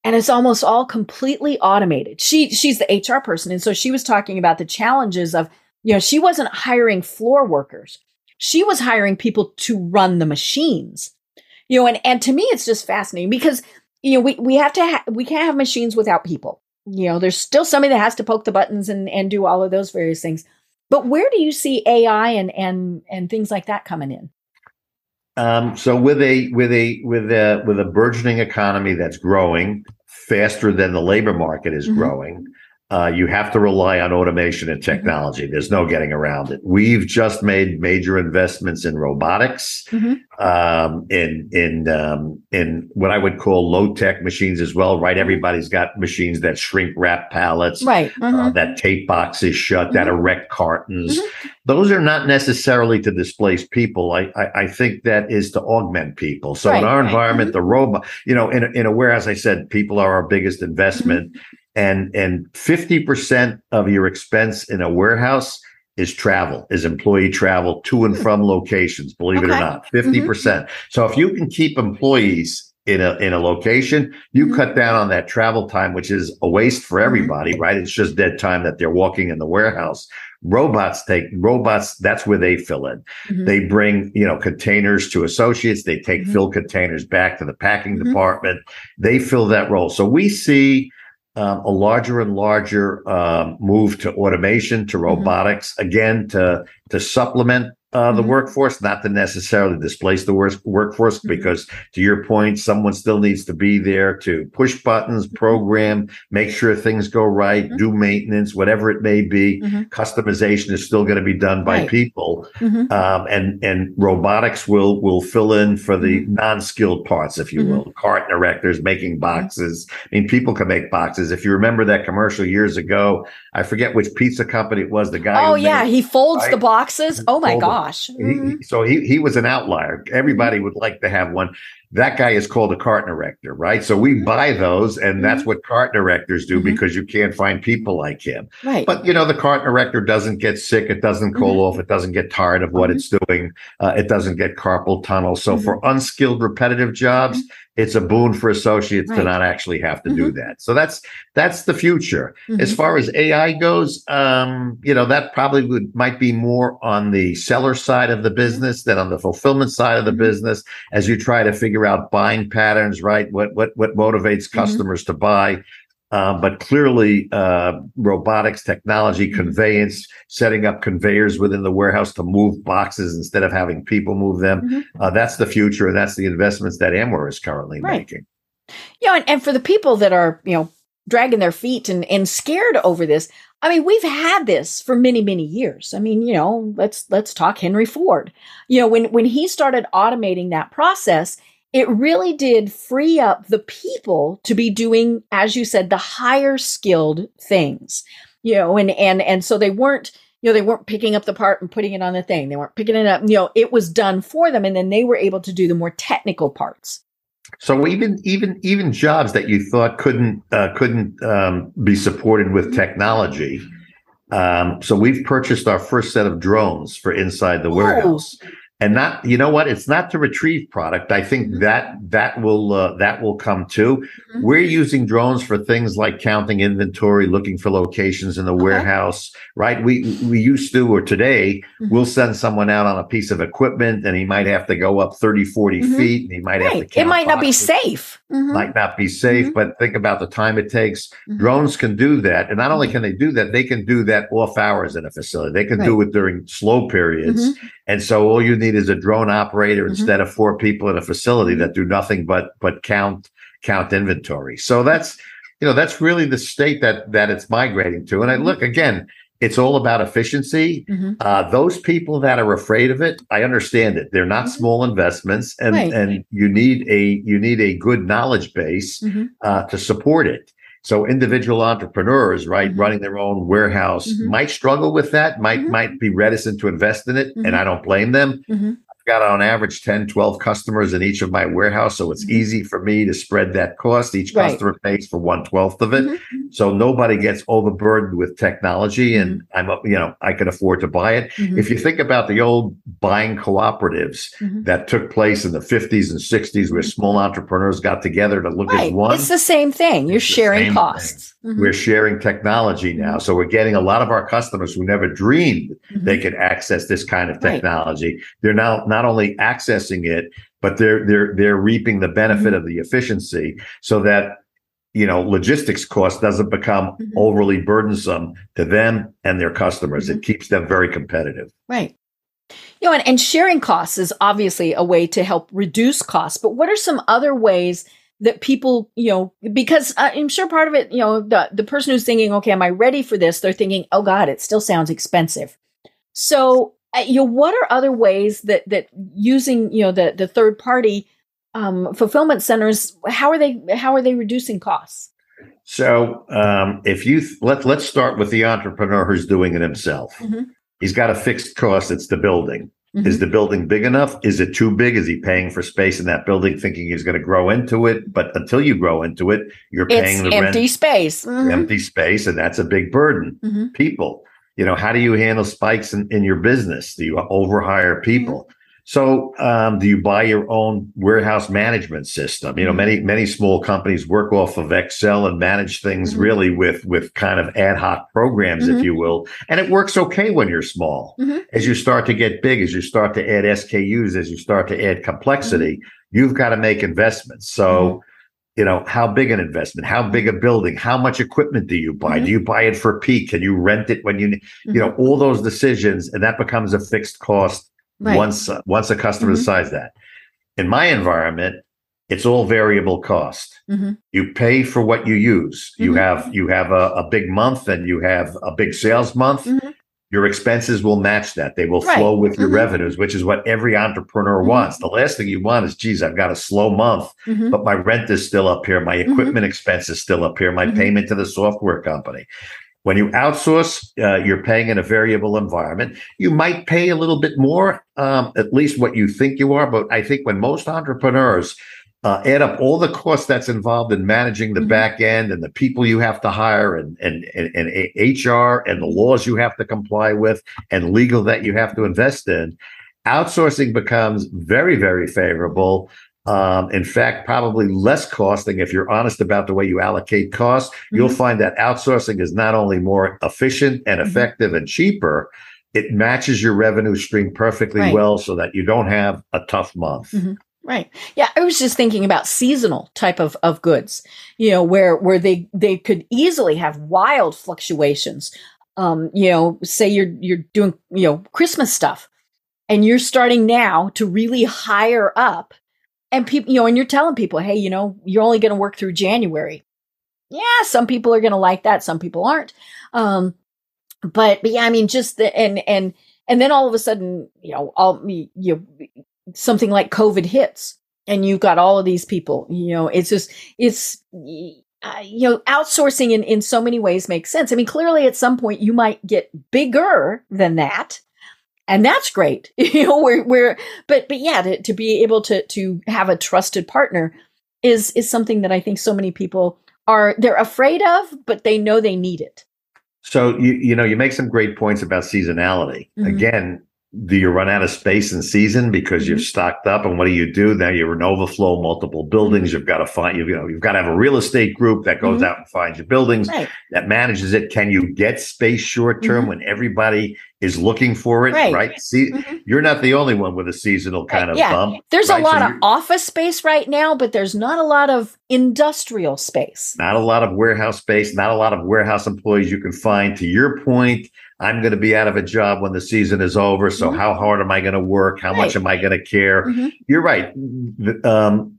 and it's almost all completely automated. She she's the hr person and so she was talking about the challenges of you know she wasn't hiring floor workers. She was hiring people to run the machines. You know and and to me it's just fascinating because you know we we have to ha- we can't have machines without people you know, there's still somebody that has to poke the buttons and, and do all of those various things. But where do you see AI and and and things like that coming in? Um, so with a with a with a with a burgeoning economy that's growing faster than the labor market is mm-hmm. growing, uh, you have to rely on automation and mm-hmm. technology. There's no getting around it. We've just made major investments in robotics, mm-hmm. um, in in um, in what I would call low tech machines as well. Right, everybody's got machines that shrink wrap pallets, right, uh, mm-hmm. that tape boxes shut, that mm-hmm. erect cartons. Mm-hmm. Those are not necessarily to displace people. I, I, I think that is to augment people. So right, in our environment, the robot, you know, in a, in a warehouse, I said people are our biggest investment and and 50% of your expense in a warehouse is travel is employee travel to and from locations believe okay. it or not 50% mm-hmm. percent mm hmm so if you can keep employees in a in a location you mm-hmm. cut down on that travel time which is a waste for mm-hmm. everybody mm-hmm. right it's just dead time that they're walking in the warehouse robots take robots that's where they fill in mm-hmm. they bring you know containers to associates they take mm-hmm. fill containers back to the packing department they fill that role so we see um, a larger and larger um, move to automation, to mm-hmm. robotics, mm-hmm. again to to supplement uh, the mm-hmm. workforce, not to necessarily displace the work- workforce, mm-hmm. because to your point, someone still needs to be there to push buttons, mm-hmm. program, make sure things go right, mm-hmm. do maintenance, whatever it may be. Mm-hmm. Customization is still going to be done by right. people, mm-hmm. um, and and robotics will will fill in for the non-skilled parts, if you will, carton erectors, making boxes. I mean, people can make boxes. If you remember that commercial years ago, I forget which pizza company it was. The guy. Oh yeah, made, he folds right? the boxes. Oh my god gosh. Mm-hmm. He, so he, he was an outlier. Everybody would like to have one. that guy is called a cart erector, right? So we buy those, and that's what cart erectors do Mhm. because you can't find people like him. Right. But you know, the cart erector doesn't get sick, it doesn't cool Mhm. off, it doesn't get tired of what Mhm. it's doing, uh, it doesn't get carpal tunnel. So for unskilled, repetitive jobs, it's a boon for associates to not actually have to do that. So that's that's the future. As Mhm. far as AI goes, um, you know, that probably would might be more on the seller side of the business than on the fulfillment side of the Mhm. business as you try to figure out buying patterns, right? What what what motivates Mhm. customers to buy. Um, but clearly, uh, robotics, technology, Mm-hmm. conveyance, setting up conveyors within the warehouse to move boxes instead of having people move them. Mhm. Uh, that's the future, and that's the investments that Amware is currently Right. making. you know, and, and for the people that are, you know, dragging their feet and, and scared over this, I mean, we've had this for many, many years. I mean, you know, let's let's talk Henry Ford. You know, when when he started automating that process, it really did free up the people to be doing, as you said, the higher skilled things. You know, and and and so they weren't you know, they weren't picking up the part and putting it on the thing. They weren't picking it up. You know, it was done for them. And then they were able to do the more technical parts. So even even even jobs that you thought couldn't uh, couldn't um, be supported with technology. Um, so we've purchased our first set of drones for inside the Oh. warehouse, and not you know what? It's not to retrieve product. I think Mhm. that that will uh, that will come too. Mhm. We're using drones for things like counting inventory, looking for locations in the Okay. warehouse. Right? We we used to or today Mhm. we'll send someone out on a piece of equipment, and he might have to go up 30, 40 Mhm. feet, and he might have to. Right. It might not be boxes safe. Mhm. might not be safe, Mhm. but think about the time it takes. Drones can do that. And not only can they do that, they can do that off hours in a facility. They can do it during slow periods. And so all you need is a drone operator Mhm. instead of four people in a facility that do nothing but but count count inventory. So that's you know, that's really the state that that it's migrating to. And I Mhm. look again, it's all about efficiency. Mhm. Uh, those people that are afraid of it, I understand it. They're not Mhm. small investments, and Right. and you need a you need a good knowledge base Mhm. uh, to support it. So individual entrepreneurs, right, Mhm. running their own warehouse, Mhm. might struggle with that. Might Mhm. might be reticent to invest in it, and I don't blame them. Got on average 10, 12 customers in each of my warehouse, so it's Mhm. easy for me to spread that cost. Each Right. customer pays for one twelfth of it. Mhm. So nobody gets overburdened with technology, and I'm, you know, I can afford to buy it. Mhm. If you think about the old buying cooperatives Mhm. that took place in the 50s and 60s, where small entrepreneurs got together to look Right. as one, It's the same thing. You're sharing costs. We're sharing technology now. So we're getting a lot of our customers who never dreamed they could access this kind of Right. technology. They're now not only accessing it, but they're they're they're reaping the benefit Mhm. of the efficiency so that you know logistics cost doesn't become Mhm. overly burdensome to them and their customers. Mhm. It keeps them very competitive. Right. You know, and, and sharing costs is obviously a way to help reduce costs. But what are some other ways that people, you know, because uh, I'm sure part of it, you know, the the person who's thinking, okay, am I ready for this? They're thinking, oh God, it still sounds expensive. So, you know, what are other ways that that using, you know, the the third party um, fulfillment centers, how are they how are they reducing costs? So um, if you th- let let's start with the entrepreneur who's doing it himself. Mhm. He's got a fixed cost. It's the building. Mhm. Is the building big enough? Is it too big? Is he paying for space in that building, thinking he's going to grow into it? But until you grow into it, you're paying It's the empty rent, space. Mhm. empty space, and that's a big burden. Mhm. People, you know, how do you handle spikes in, in your business? Do you overhire people? So, um, do you buy your own warehouse management system? You know, Mhm. many many small companies work off of Excel and manage things Mhm. really with with kind of ad hoc programs, Mhm. if you will, and it works okay when you're small. Mhm. As you start to get big, as you start to add SKUs, as you start to add complexity, you've got to make investments. So. You know, how big an investment? How big a building? How much equipment do you buy? Mhm. Do you buy it for peak? Can you rent it when you need? You know, all those decisions, and that becomes a fixed cost Right. once uh, once a customer Mhm. decides that. In my environment, it's all variable cost. Mhm. You pay for what you use. You Mhm. have you have a, a big month and you have a big sales month. Your expenses will match that. They will Right. flow with your Mhm. revenues, which is what every entrepreneur Mhm. wants. The last thing you want is, geez, I've got a slow month, Mhm. but my rent is still up here. My Mhm. equipment expense is still up here. My Mhm. payment to the software company. When you outsource, uh, you're paying in a variable environment. You might pay a little bit more, um, at least what you think you are. But I think when most entrepreneurs uh, add up all the costs that's involved in managing the Mhm. back end and the people you have to hire and, and and and HR and the laws you have to comply with and legal that you have to invest in, outsourcing becomes very very favorable. Um, in fact, probably less costing if you're honest about the way you allocate costs. You'll Mhm. find that outsourcing is not only more efficient and Mhm. effective and cheaper, it matches your revenue stream perfectly Right. well so that you don't have a tough month. Mhm. Right. Yeah, I was just thinking about seasonal type of, of goods, you know, where where they they could easily have wild fluctuations. Um, you know, say you're you're doing, you know, Christmas stuff and you're starting now to really hire up and people, you know, and you're telling people, "Hey, you know, you're only going to work through January." Yeah, some people are going to like that, some people aren't. Um but, but yeah, I mean just the and and and then all of a sudden, you know, all you something like COVID hits and you've got all of these people, you know, it's just, it's, uh, you know, outsourcing in, in so many ways makes sense. I mean, clearly at some point you might get bigger than that. And that's great, you know, where, where, but, but yeah, to, to be able to, to have a trusted partner is, is something that I think so many people are, they're afraid of, but they know they need it. So you you know you make some great points about seasonality. Mhm. Again, do you run out of space in season because you're Mhm. stocked up? And what do you do? Now you're in overflow, multiple buildings. You've got to find you know you've got to have a real estate group that goes Mhm. out and finds your buildings Right. that manages it. Can you get space short term Mhm. when everybody is looking for it? Right. Right. See, Mhm. you're not the only one with a seasonal kind of yeah. bump. There's right? a lot So of office space right now, but there's not a lot of industrial space. not a lot of warehouse space, not a lot of warehouse employees you can find. To your point, I'm going to be out of a job when the season is over. So Mhm. how hard am I going to work? How much am I going to care? Mhm. You're right. Um,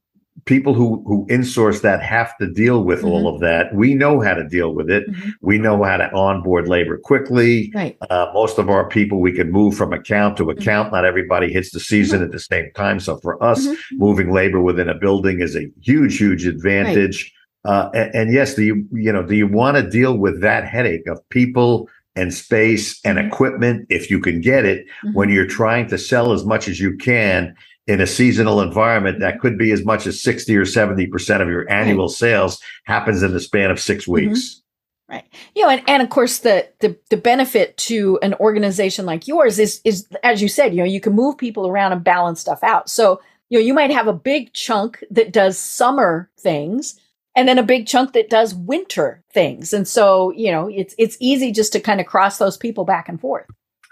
people who who insource that have to deal with Mm-hmm. all of that. We know how to deal with it. Mhm. We know how to onboard labor quickly. Right. Uh, most of our people we can move from account to Mm-hmm. account. Not everybody hits the season at the same time. So for us, moving labor within a building is a huge, huge advantage. Uh, and, and yes, do you you know do you want to deal with that headache of people and space and equipment if you can get it when Mhm. you're trying to sell as much as you can in a seasonal environment that could be as much as 60 or 70 percent of your annual sales happens in the span of six weeks. Right. You know, and, and of course the, the the benefit to an organization like yours is is as you said, you know, you can move people around and balance stuff out. So, you know, you might have a big chunk that does summer things and then a big chunk that does winter things. And so, you know, it's it's easy just to kind of cross those people back and forth.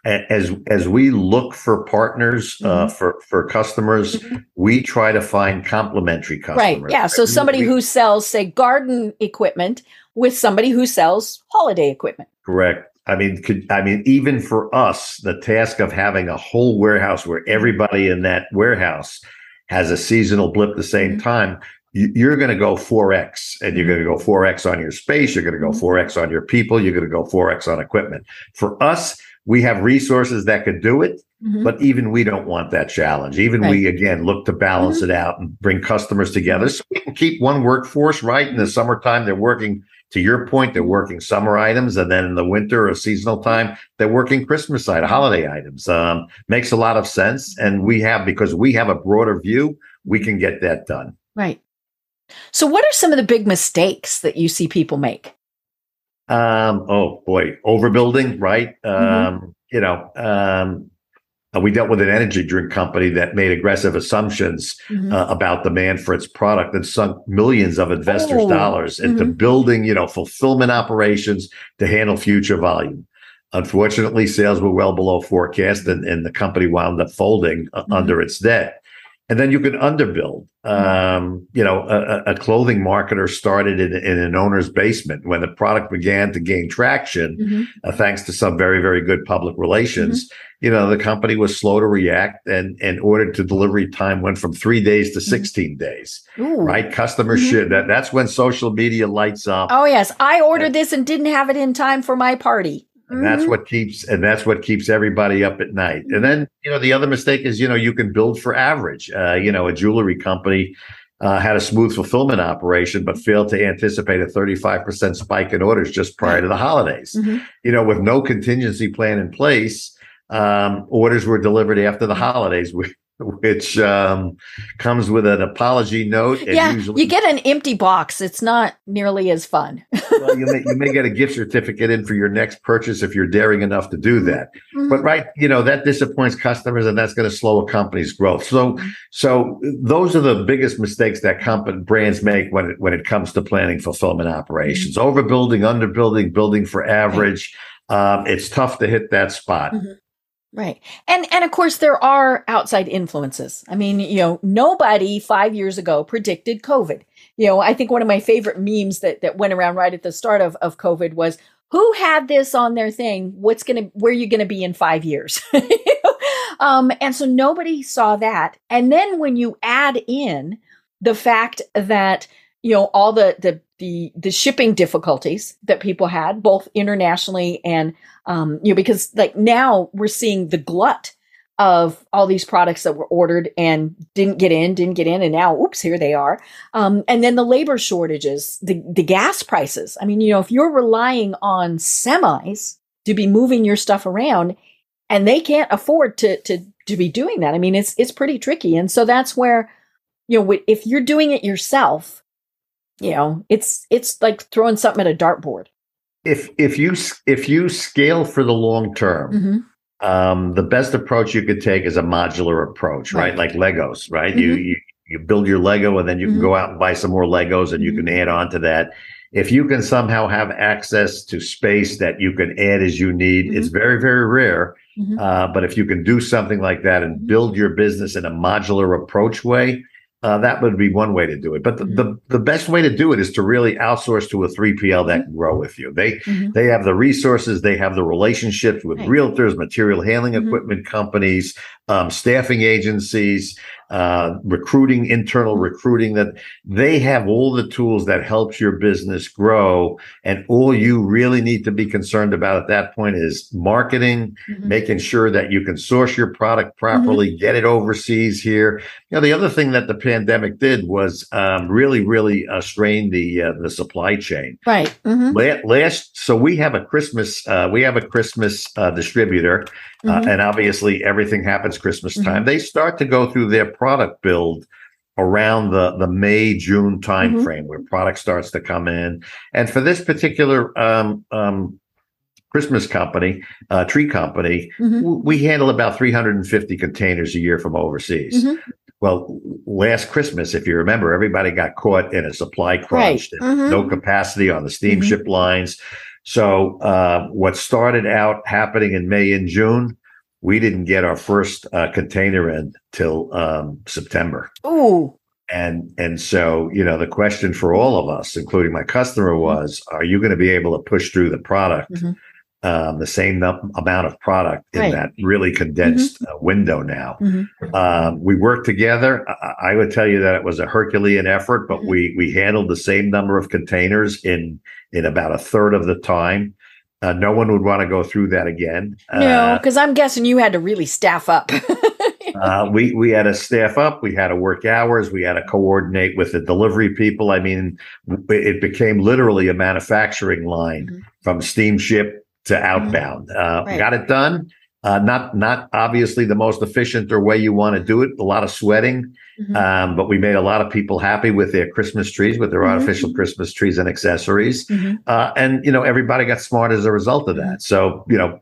As as we look for partners uh, Mhm. for for customers, Mhm. we try to find complementary customers. Right. Yeah. So somebody we- who sells, say, garden equipment with somebody who sells holiday equipment. Correct. I mean, could I mean even for us, the task of having a whole warehouse where everybody in that warehouse has a seasonal blip the same Mhm. time, you're going to go 4x and you're going to go 4x on your space. You're going to go Mhm. 4x on your people. You're going to go 4x on equipment. For us, we have resources that could do it, Mhm. but even we don't want that challenge. Even we, again, look to balance Mm-hmm. it out and bring customers together so we can keep one workforce right. In the summertime, they're working, to your point, they're working summer items. And then in the winter or seasonal time, they're working Christmas item, holiday items. Um, makes a lot of sense. And we have, because we have a broader view, we can get that done. Right. So, what are some of the big mistakes that you see people make? Um, oh boy, overbuilding, right? Mhm. Um, you know, um, uh, we dealt with an energy drink company that made aggressive assumptions Mhm. uh, about demand for its product and sunk millions of investors' Oh, dollars into mhm. building, you know, fulfillment operations to handle future volume. Unfortunately, sales were well below forecast, and, and the company wound up folding uh, Mhm. under its debt. And then you can underbuild. Um, you know, a, a- clothing marketer started in, in an owner's basement when the product began to gain traction Mhm. uh, thanks to some very, very good public relations. You know, the company was slow to react and, and ordered to delivery time went from three days to 16 days, Ooh. right? Customers Mhm. should, that, that's when social media lights up. Oh, yes. I ordered this and didn't have it in time for my party. And that's Mhm. what keeps, and that's what keeps everybody up at night. And then, you know, the other mistake is, you know, you can build for average. Uh, you know, a jewelry company uh, had a smooth fulfillment operation, but failed to anticipate a 35% spike in orders just prior to the holidays. Mhm. you know, with no contingency plan in place, um, orders were delivered after the holidays. Which um, comes with an apology note. yeah, usually, you get an empty box. It's not nearly as fun. well, you may you may get a gift certificate in for your next purchase if you're daring enough to do that. Mm-hmm. But right, you know that disappoints customers, and that's going to slow a company's growth. So, so those are the biggest mistakes that company brands make when it when it comes to planning fulfillment operations: mm-hmm. overbuilding, underbuilding, building for average. Um, it's tough to hit that spot. Mm-hmm. Right. And and of course there are outside influences. I mean, you know, nobody 5 years ago predicted COVID. You know, I think one of my favorite memes that that went around right at the start of of COVID was who had this on their thing? What's going to where are you going to be in 5 years? um and so nobody saw that. And then when you add in the fact that you know all the the the the shipping difficulties that people had both internationally and um you know because like now we're seeing the glut of all these products that were ordered and didn't get in didn't get in and now oops here they are. Um and then the labor shortages the the gas prices. I mean you know if you're relying on semis to be moving your stuff around and they can't afford to to to be doing that i mean it's it's pretty tricky. And so that's where you know if you're doing it yourself you know, it's it's like throwing something at a dartboard. If if you if you scale for the long term, mm-hmm. um, the best approach you could take is a modular approach, right? right? Like Legos, right? Mm-hmm. You, you you build your Lego and then you can mm-hmm. go out and buy some more Legos and you mm-hmm. can add on to that. If you can somehow have access to space that you can add as you need, it's mm-hmm. very, very rare. Mm-hmm. Uh, but if you can do something like that and build your business in a modular approach way, uh, that would be one way to do it. But the, mm-hmm. the, the, best way to do it is to really outsource to a 3PL that can grow with you. They mm-hmm. they have the resources, they have the relationships with right. realtors, material handling mm-hmm. equipment companies, um, staffing agencies uh, recruiting, internal recruiting, that they have all the tools that helps your business grow. And all you really need to be concerned about at that point is marketing, mm-hmm. making sure that you can source your product properly, mm-hmm. get it overseas here. You know, the other thing that the pandemic did was um, really, really uh, strain the uh, the supply chain. Right. Mm-hmm. Last, so we have a Christmas, uh, we have a Christmas uh, uh, mm-hmm. and obviously everything happens Christmas time. Mm-hmm. They start to go through their product build around the the May June time mm-hmm. frame where product starts to come in. And for this particular um, um, Christmas company, uh, tree company, mm-hmm. w- we handle about 350 containers a year from overseas. Mm-hmm. Well, last Christmas, if you remember, everybody got caught in a supply crunch. Right. Mm-hmm. No capacity on the steamship lines. So uh, what started out happening in May and June, we didn't get our first uh, container in till um, September. Ooh. And and so you know the question for all of us, including my customer, mm-hmm. was: Are you going to be able to push through the product, mm-hmm. Um, the same num- amount of product in right. that really condensed mm-hmm. uh, window? Now, mm-hmm. um, we worked together. I-, I, would tell you that it was a Herculean effort, but mm-hmm. we we handled the same number of containers in in about a third of the time. Uh, no one would want to go through that again. No, because uh, I'm guessing you had to really staff up. uh, we we had to staff up. We had to work hours. We had to coordinate with the delivery people. I mean, it became literally a manufacturing line mm-hmm. from steamship to outbound. Mm-hmm. Right. Got it done. Uh, not not obviously the most efficient or way you want to do it. A lot of sweating, mm-hmm. um, but we made a lot of people happy with their Christmas trees, with their mm-hmm. artificial Christmas trees and accessories, mm-hmm. uh, and you know everybody got smart as a result of that. Mm-hmm. So you know,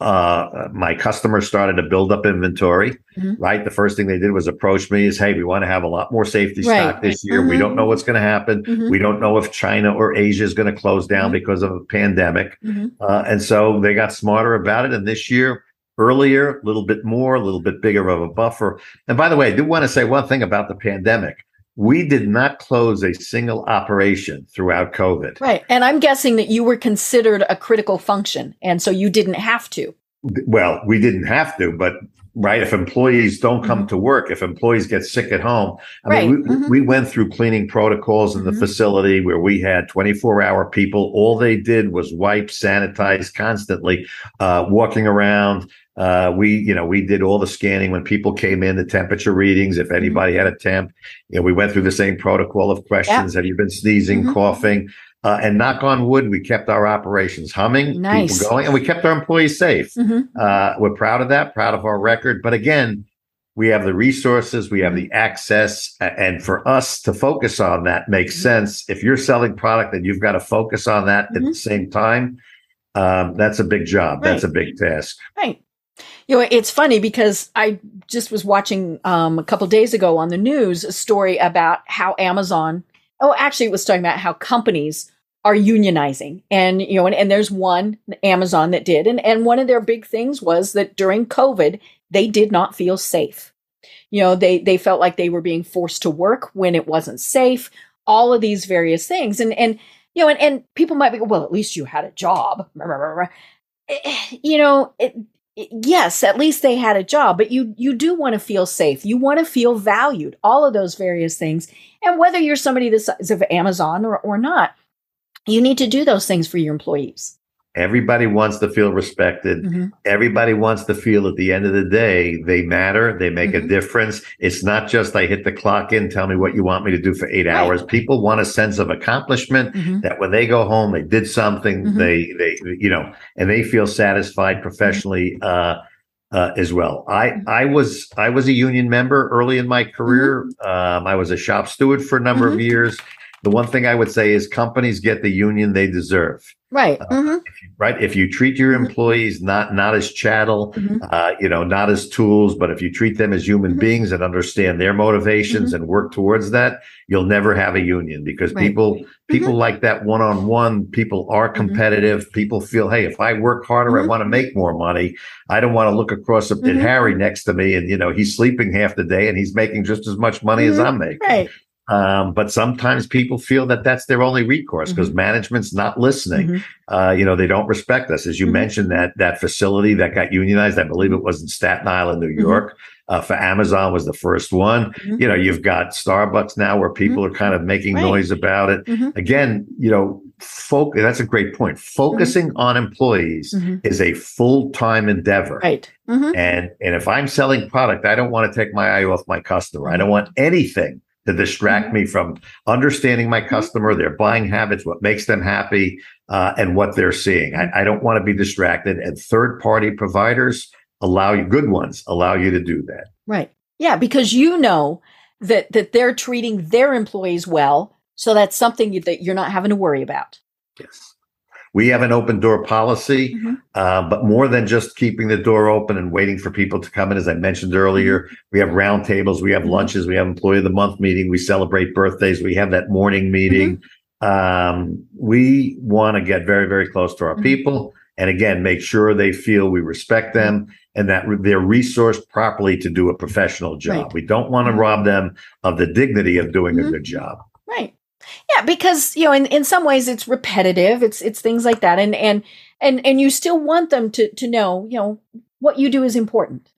uh, my customers started to build up inventory. Mm-hmm. Right, the first thing they did was approach me: "Is hey, we want to have a lot more safety right. stock this year. We don't know what's going to happen. We don't know if China or Asia is going to close down because of a pandemic." Uh, and so they got smarter about it, and this year earlier, a little bit more, a little bit bigger of a buffer. And by the way, I do want to say one thing about the pandemic. We did not close a single operation throughout COVID. Right. And I'm guessing that you were considered a critical function. And so you didn't have to. Well, we didn't have to, but right, if employees don't come mm-hmm. to work, if employees get sick at home, I right. mean, we, mm-hmm. we, went through cleaning protocols in the mm-hmm. facility where we had 24 hour people. All they did was wipe, sanitize constantly, uh, walking around, uh, we, you know, we did all the scanning when people came in, the temperature readings. If mm-hmm. anybody mm-hmm. had a temp, you know, we went through the same protocol of questions. Have you been sneezing, mm-hmm. coughing? Uh, and knock on wood, we kept our operations humming, nice. people going, and we kept our employees safe. Mm-hmm. Uh, we're proud of that, proud of our record. But again, we have the resources, we have the access, and for us to focus on that makes mm-hmm. sense. If you're selling product and you've got to focus on that at the mm-hmm. same time, um, that's a big job. Right. That's a big task. Right. You know, it's funny because I just was watching um, a couple days ago on the news a story about how Amazon. Oh, actually, it was talking about how companies are unionizing, and you know, and, and there's one Amazon that did, and and one of their big things was that during COVID they did not feel safe. You know, they they felt like they were being forced to work when it wasn't safe. All of these various things, and and you know, and, and people might be, well, at least you had a job. Eh, you know, it, yes, at least they had a job, but you you do want to feel safe. You want to feel valued. All of those various things, and whether you're somebody the size of Amazon or, or not, you need to do those things for your employees. Everybody wants to feel respected. Mm-hmm. Everybody wants to feel at the end of the day they matter, they make mm-hmm. a difference. It's not just I hit the clock in, tell me what you want me to do for eight right. hours. People want a sense of accomplishment mm-hmm. that when they go home, they did something, mm-hmm. they they you know, and they feel satisfied mm-hmm. professionally uh, uh, as well. I mm-hmm. I was I was a union member early in my career. Um, I was a shop steward for a number of years. The one thing I would say is companies get the union they deserve. Right. Uh, mm-hmm. if you, right. If you treat your mm-hmm. employees not not as chattel, mm-hmm. uh, you know, not as tools, but if you treat them as human mm-hmm. beings and understand their motivations mm-hmm. and work towards that, you'll never have a union because right. people mm-hmm. people like that one on one. People are competitive. People feel, hey, if I work harder, I want to make more money. I don't want to look across at Harry next to me and you know he's sleeping half the day and he's making just as much money as I'm making. Right. Um, but sometimes people feel that that's their only recourse because mm-hmm. management's not listening. Mm-hmm. Uh, you know, they don't respect us. As you mm-hmm. mentioned, that that facility that got unionized, I believe it was in Staten Island, New mm-hmm. York. Uh, for Amazon was the first one. Mm-hmm. You know, you've got Starbucks now where people mm-hmm. are kind of making right. noise about it. Again, you know, folk. That's a great point. Focusing on employees is a full time endeavor. Right. And and if I'm selling product, I don't want to take my eye off my customer. I don't want anything to distract mm-hmm. me from understanding my mm-hmm. customer, their buying habits, what makes them happy, uh, and what they're seeing. I, I don't want to be distracted. And third party providers allow you, good ones allow you to do that. Right. Yeah, because you know that that they're treating their employees well, so that's something that you're not having to worry about. Yes we have an open door policy, mm-hmm. uh, but more than just keeping the door open and waiting for people to come in. As I mentioned earlier, mm-hmm. we have roundtables, we have mm-hmm. lunches, we have employee of the month meeting, we celebrate birthdays, we have that morning meeting. Mm-hmm. Um, we want to get very, very close to our mm-hmm. people. And again, make sure they feel we respect them and that they're resourced properly to do a professional job. Right. We don't want to rob them of the dignity of doing a good job. Right. Yeah, because you know, in, in some ways it's repetitive. It's it's things like that, and and and and you still want them to to know, you know, what you do is important.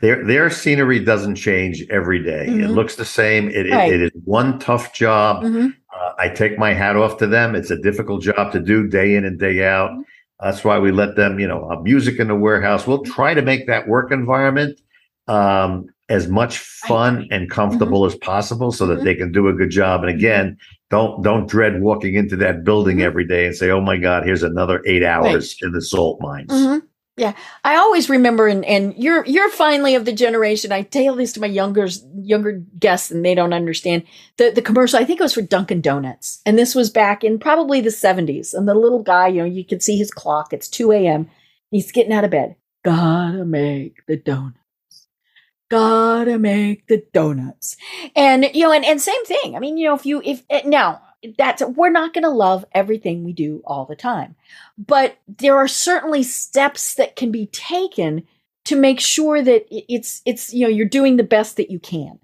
Their their scenery doesn't change every day. Mm-hmm. It looks the same. It, right. it, it is one tough job. Mm-hmm. Uh, I take my hat off to them. It's a difficult job to do day in and day out. Mm-hmm. That's why we let them, you know, music in the warehouse. We'll try to make that work environment um, as much fun and comfortable mm-hmm. as possible so that mm-hmm. they can do a good job. And again, don't don't dread walking into that building mm-hmm. every day and say, "Oh my God, here's another eight hours right. in the salt mines." Mm-hmm. Yeah, I always remember, and, and you're you're finally of the generation. I tell this to my younger younger guests, and they don't understand the the commercial. I think it was for Dunkin' Donuts, and this was back in probably the '70s. And the little guy, you know, you can see his clock. It's 2 a.m. He's getting out of bed. Gotta make the donut gotta make the donuts. And, you know, and, and same thing. I mean, you know, if you, if eh, now that's, we're not going to love everything we do all the time, but there are certainly steps that can be taken to make sure that it's, it's, you know, you're doing the best that you can.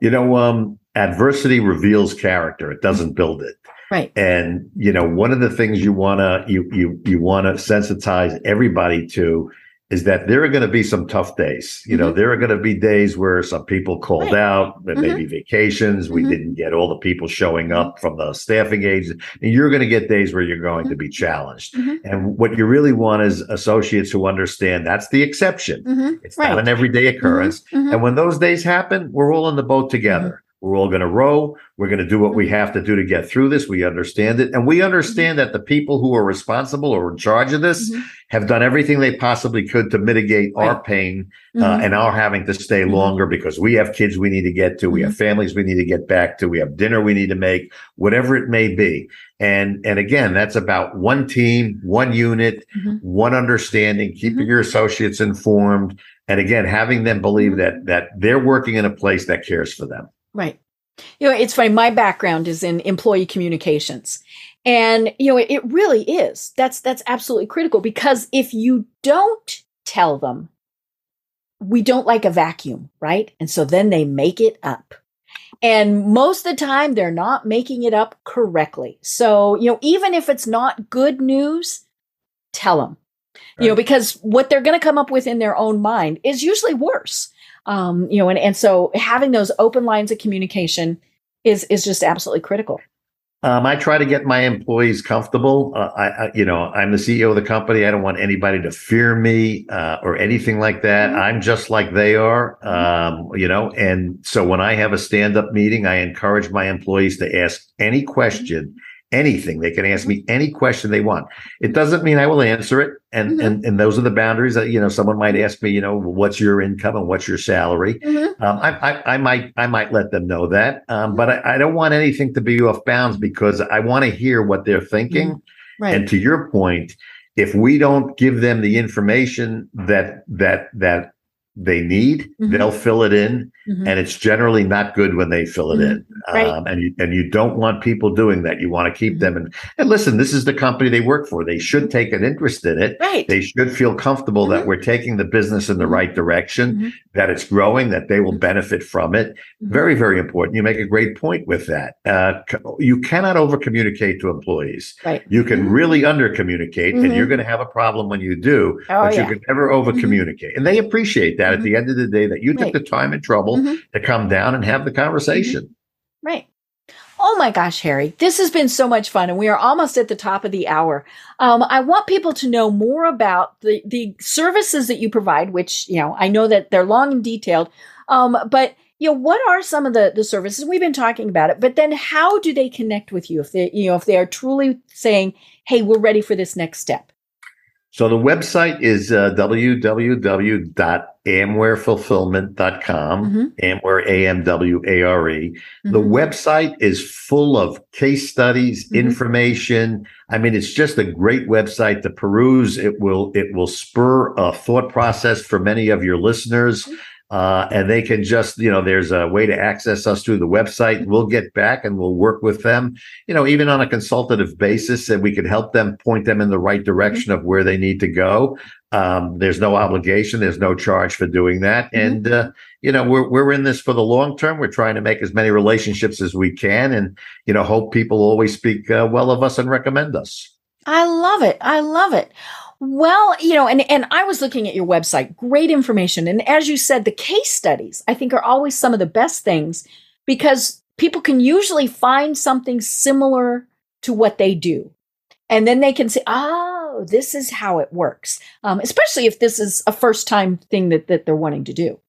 You know, um, adversity reveals character. It doesn't build it. Right. And, you know, one of the things you want to, you, you, you want to sensitize everybody to is that there are going to be some tough days. You mm-hmm. know, there are going to be days where some people called right. out, mm-hmm. may be vacations. We mm-hmm. didn't get all the people showing up from the staffing agents. And you're going to get days where you're going to be mm-hmm. challenged. Mm-hmm. And what you really want is associates who understand that's the exception. Mm-hmm. It's right. not an everyday occurrence. And when those days happen, we're all in the boat together. We're all going to row. We're going to do what we Mm-hmm. have to do to get through this. We understand it. And we understand that the people who are responsible or in charge of this Mhm. have done everything they possibly could to mitigate our pain uh, Mhm. and our having to stay Mhm. longer because we have kids we need to get to. We have families we need to get back to. We have dinner we need to make, whatever it may be. And, and again, that's about one team, one unit, one understanding, keeping your associates informed. And again, having them believe that, that they're working in a place that cares for them. Right. You know, it's funny. My background is in employee communications. And, you know, it, it really is. That's, that's absolutely critical because if you don't tell them, we don't like a vacuum, right? And so then they make it up. And most of the time they're not making it up correctly. So, you know, even if it's not good news, tell them, you know, because what they're going to come up with in their own mind is usually worse um, you know, and, and so having those open lines of communication is is just absolutely critical. Um, I try to get my employees comfortable. Uh, I, I, you know, I'm the CEO of the company. I don't want anybody to fear me uh, or anything like that. Mhm. I'm just like they are, um, you know. And so when I have a stand-up meeting, I encourage my employees to ask any question, anything. They can ask me any question they want. It doesn't mean I will answer it, and Mhm. and and those are the boundaries that you know. Someone might ask me, you know, what's your income and what's your salary. Um, I, I, I might, I might let them know that, um, but I, I don't want anything to be off bounds because I want to hear what they're thinking. Right. And to your point, if we don't give them the information that that that they need, Mhm. they'll fill it in, Mhm. and it's generally not good when they fill it in. Right. Um, and you, and you don't want people doing that. You want to keep them. And, and listen, this is the company they work for. They should take an interest in it. right. They should feel comfortable that Mhm. we're taking the business in the Mhm. right direction, that it's growing, that they will benefit from it. Very, very important. You make a great point with that. Uh, you cannot over communicate to employees. right. You can really under communicate, and you're going to have a problem when you do, Oh, but yeah. Mm-hmm. you can never over communicate. And they appreciate that at Mhm. the end of the day that you Right. took the time and trouble Mhm. to come down and have the conversation. Right. Oh my gosh, Harry, this has been so much fun, and we are almost at the top of the hour. Um, I want people to know more about the the services that you provide, which you know I know that they're long and detailed. Um, but you know, what are some of the the services we've been talking about it? But then, how do they connect with you if they you know if they are truly saying, "Hey, we're ready for this next step"? So the website is uh, www.amwarefulfillment.com, Mhm. Amware, A-M-W-A-R-E. The Mhm. website is full of case studies, Mhm. information. I mean, it's just a great website to peruse. It will it will spur a thought process for many of your listeners. Uh, and they can just, you know, there's a way to access us through the website. We'll get back and we'll work with them, you know, even on a consultative basis, and we can help them point them in the right direction of where they need to go. Um, there's no obligation, there's no charge for doing that. Mhm. And, uh, you know, we're, we're in this for the long term. We're trying to make as many relationships as we can and, you know, hope people always speak uh, well of us and recommend us. I love it. I love it. Well, you know, and and I was looking at your website. Great information. And as you said, the case studies I think are always some of the best things because people can usually find something similar to what they do. And then they can say, "Oh, this is how it works." Um, especially if this is a first time thing that that they're wanting to do.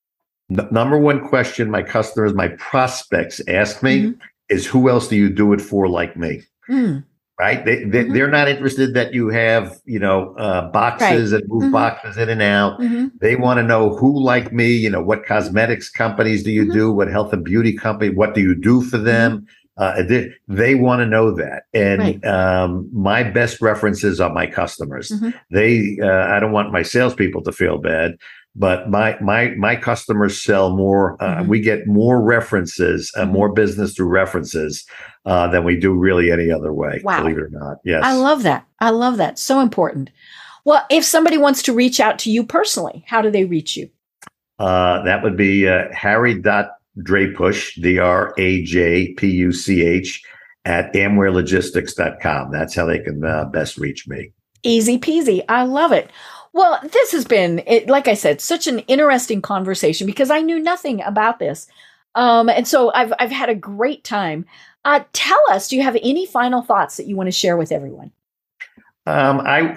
N- number one question my customers, my prospects ask me Mhm. is who else do you do it for like me? Mm, Right? They, they, Mhm. They're not interested that you have, you know, uh, boxes and move Mhm. boxes in and out. mhm, They want to know who, like me, you know, what cosmetics companies do you Mhm. do? What health and beauty company? What do you do for them? Uh, they they want to know that. And Right. um, my best references are my customers. Mhm. They, uh, I don't want my salespeople to feel bad, but my my my customers sell more. Uh, Mhm. We get more references, uh, Mhm. more business through references uh, than we do really any other way. Wow. Believe it or not. Yes. I love that. I love that. So important. Well, if somebody wants to reach out to you personally, how do they reach you? Uh, that would be uh, Harry.Drajpuch, D R A J P U C H, at AmwareLogistics.com. That's how they can uh, best reach me. Easy peasy. I love it. Well, this has been, it, like I said, such an interesting conversation because I knew nothing about this. Um, and so I've, I've had a great time. Uh, tell us, do you have any final thoughts that you want to share with everyone? Um, I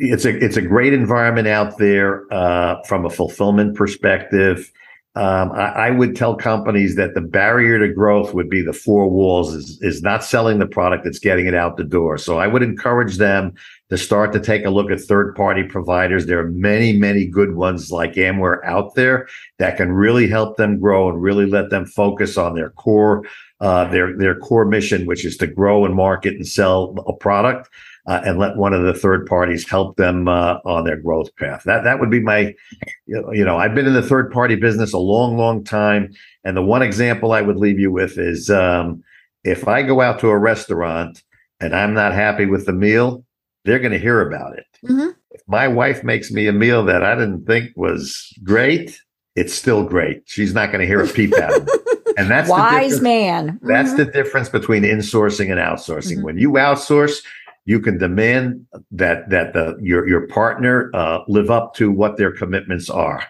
it's a it's a great environment out there uh, from a fulfillment perspective. um, I, I, would tell companies that the barrier to growth would be the four walls is, is not selling the product, it's getting it out the door. So I would encourage them to start to take a look at third party providers. There are many, many good ones like Amware out there that can really help them grow and really let them focus on their core, uh, their, their core mission, which is to grow and market and sell a product uh, and let one of the third parties help them uh, on their growth path. That that would be my, you know, I've been in the third party business a long, long time, and the one example I would leave you with is um, if I go out to a restaurant and I'm not happy with the meal, they're going to hear about it. Mm-hmm. If my wife makes me a meal that I didn't think was great, it's still great. She's not going to hear a peep out of it. And that's wise man. Mm-hmm. That's the difference between insourcing and outsourcing. Mm-hmm. When you outsource, you can demand that that the your your partner uh, live up to what their commitments are.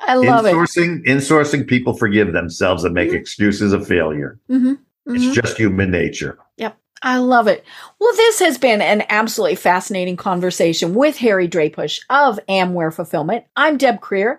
I love insourcing, it. Insourcing, people forgive themselves and make mm-hmm. excuses of failure. Mm-hmm. Mm-hmm. It's just human nature. Yep. I love it. Well, this has been an absolutely fascinating conversation with Harry Drajpuch of Amware Fulfillment. I'm Deb Krier,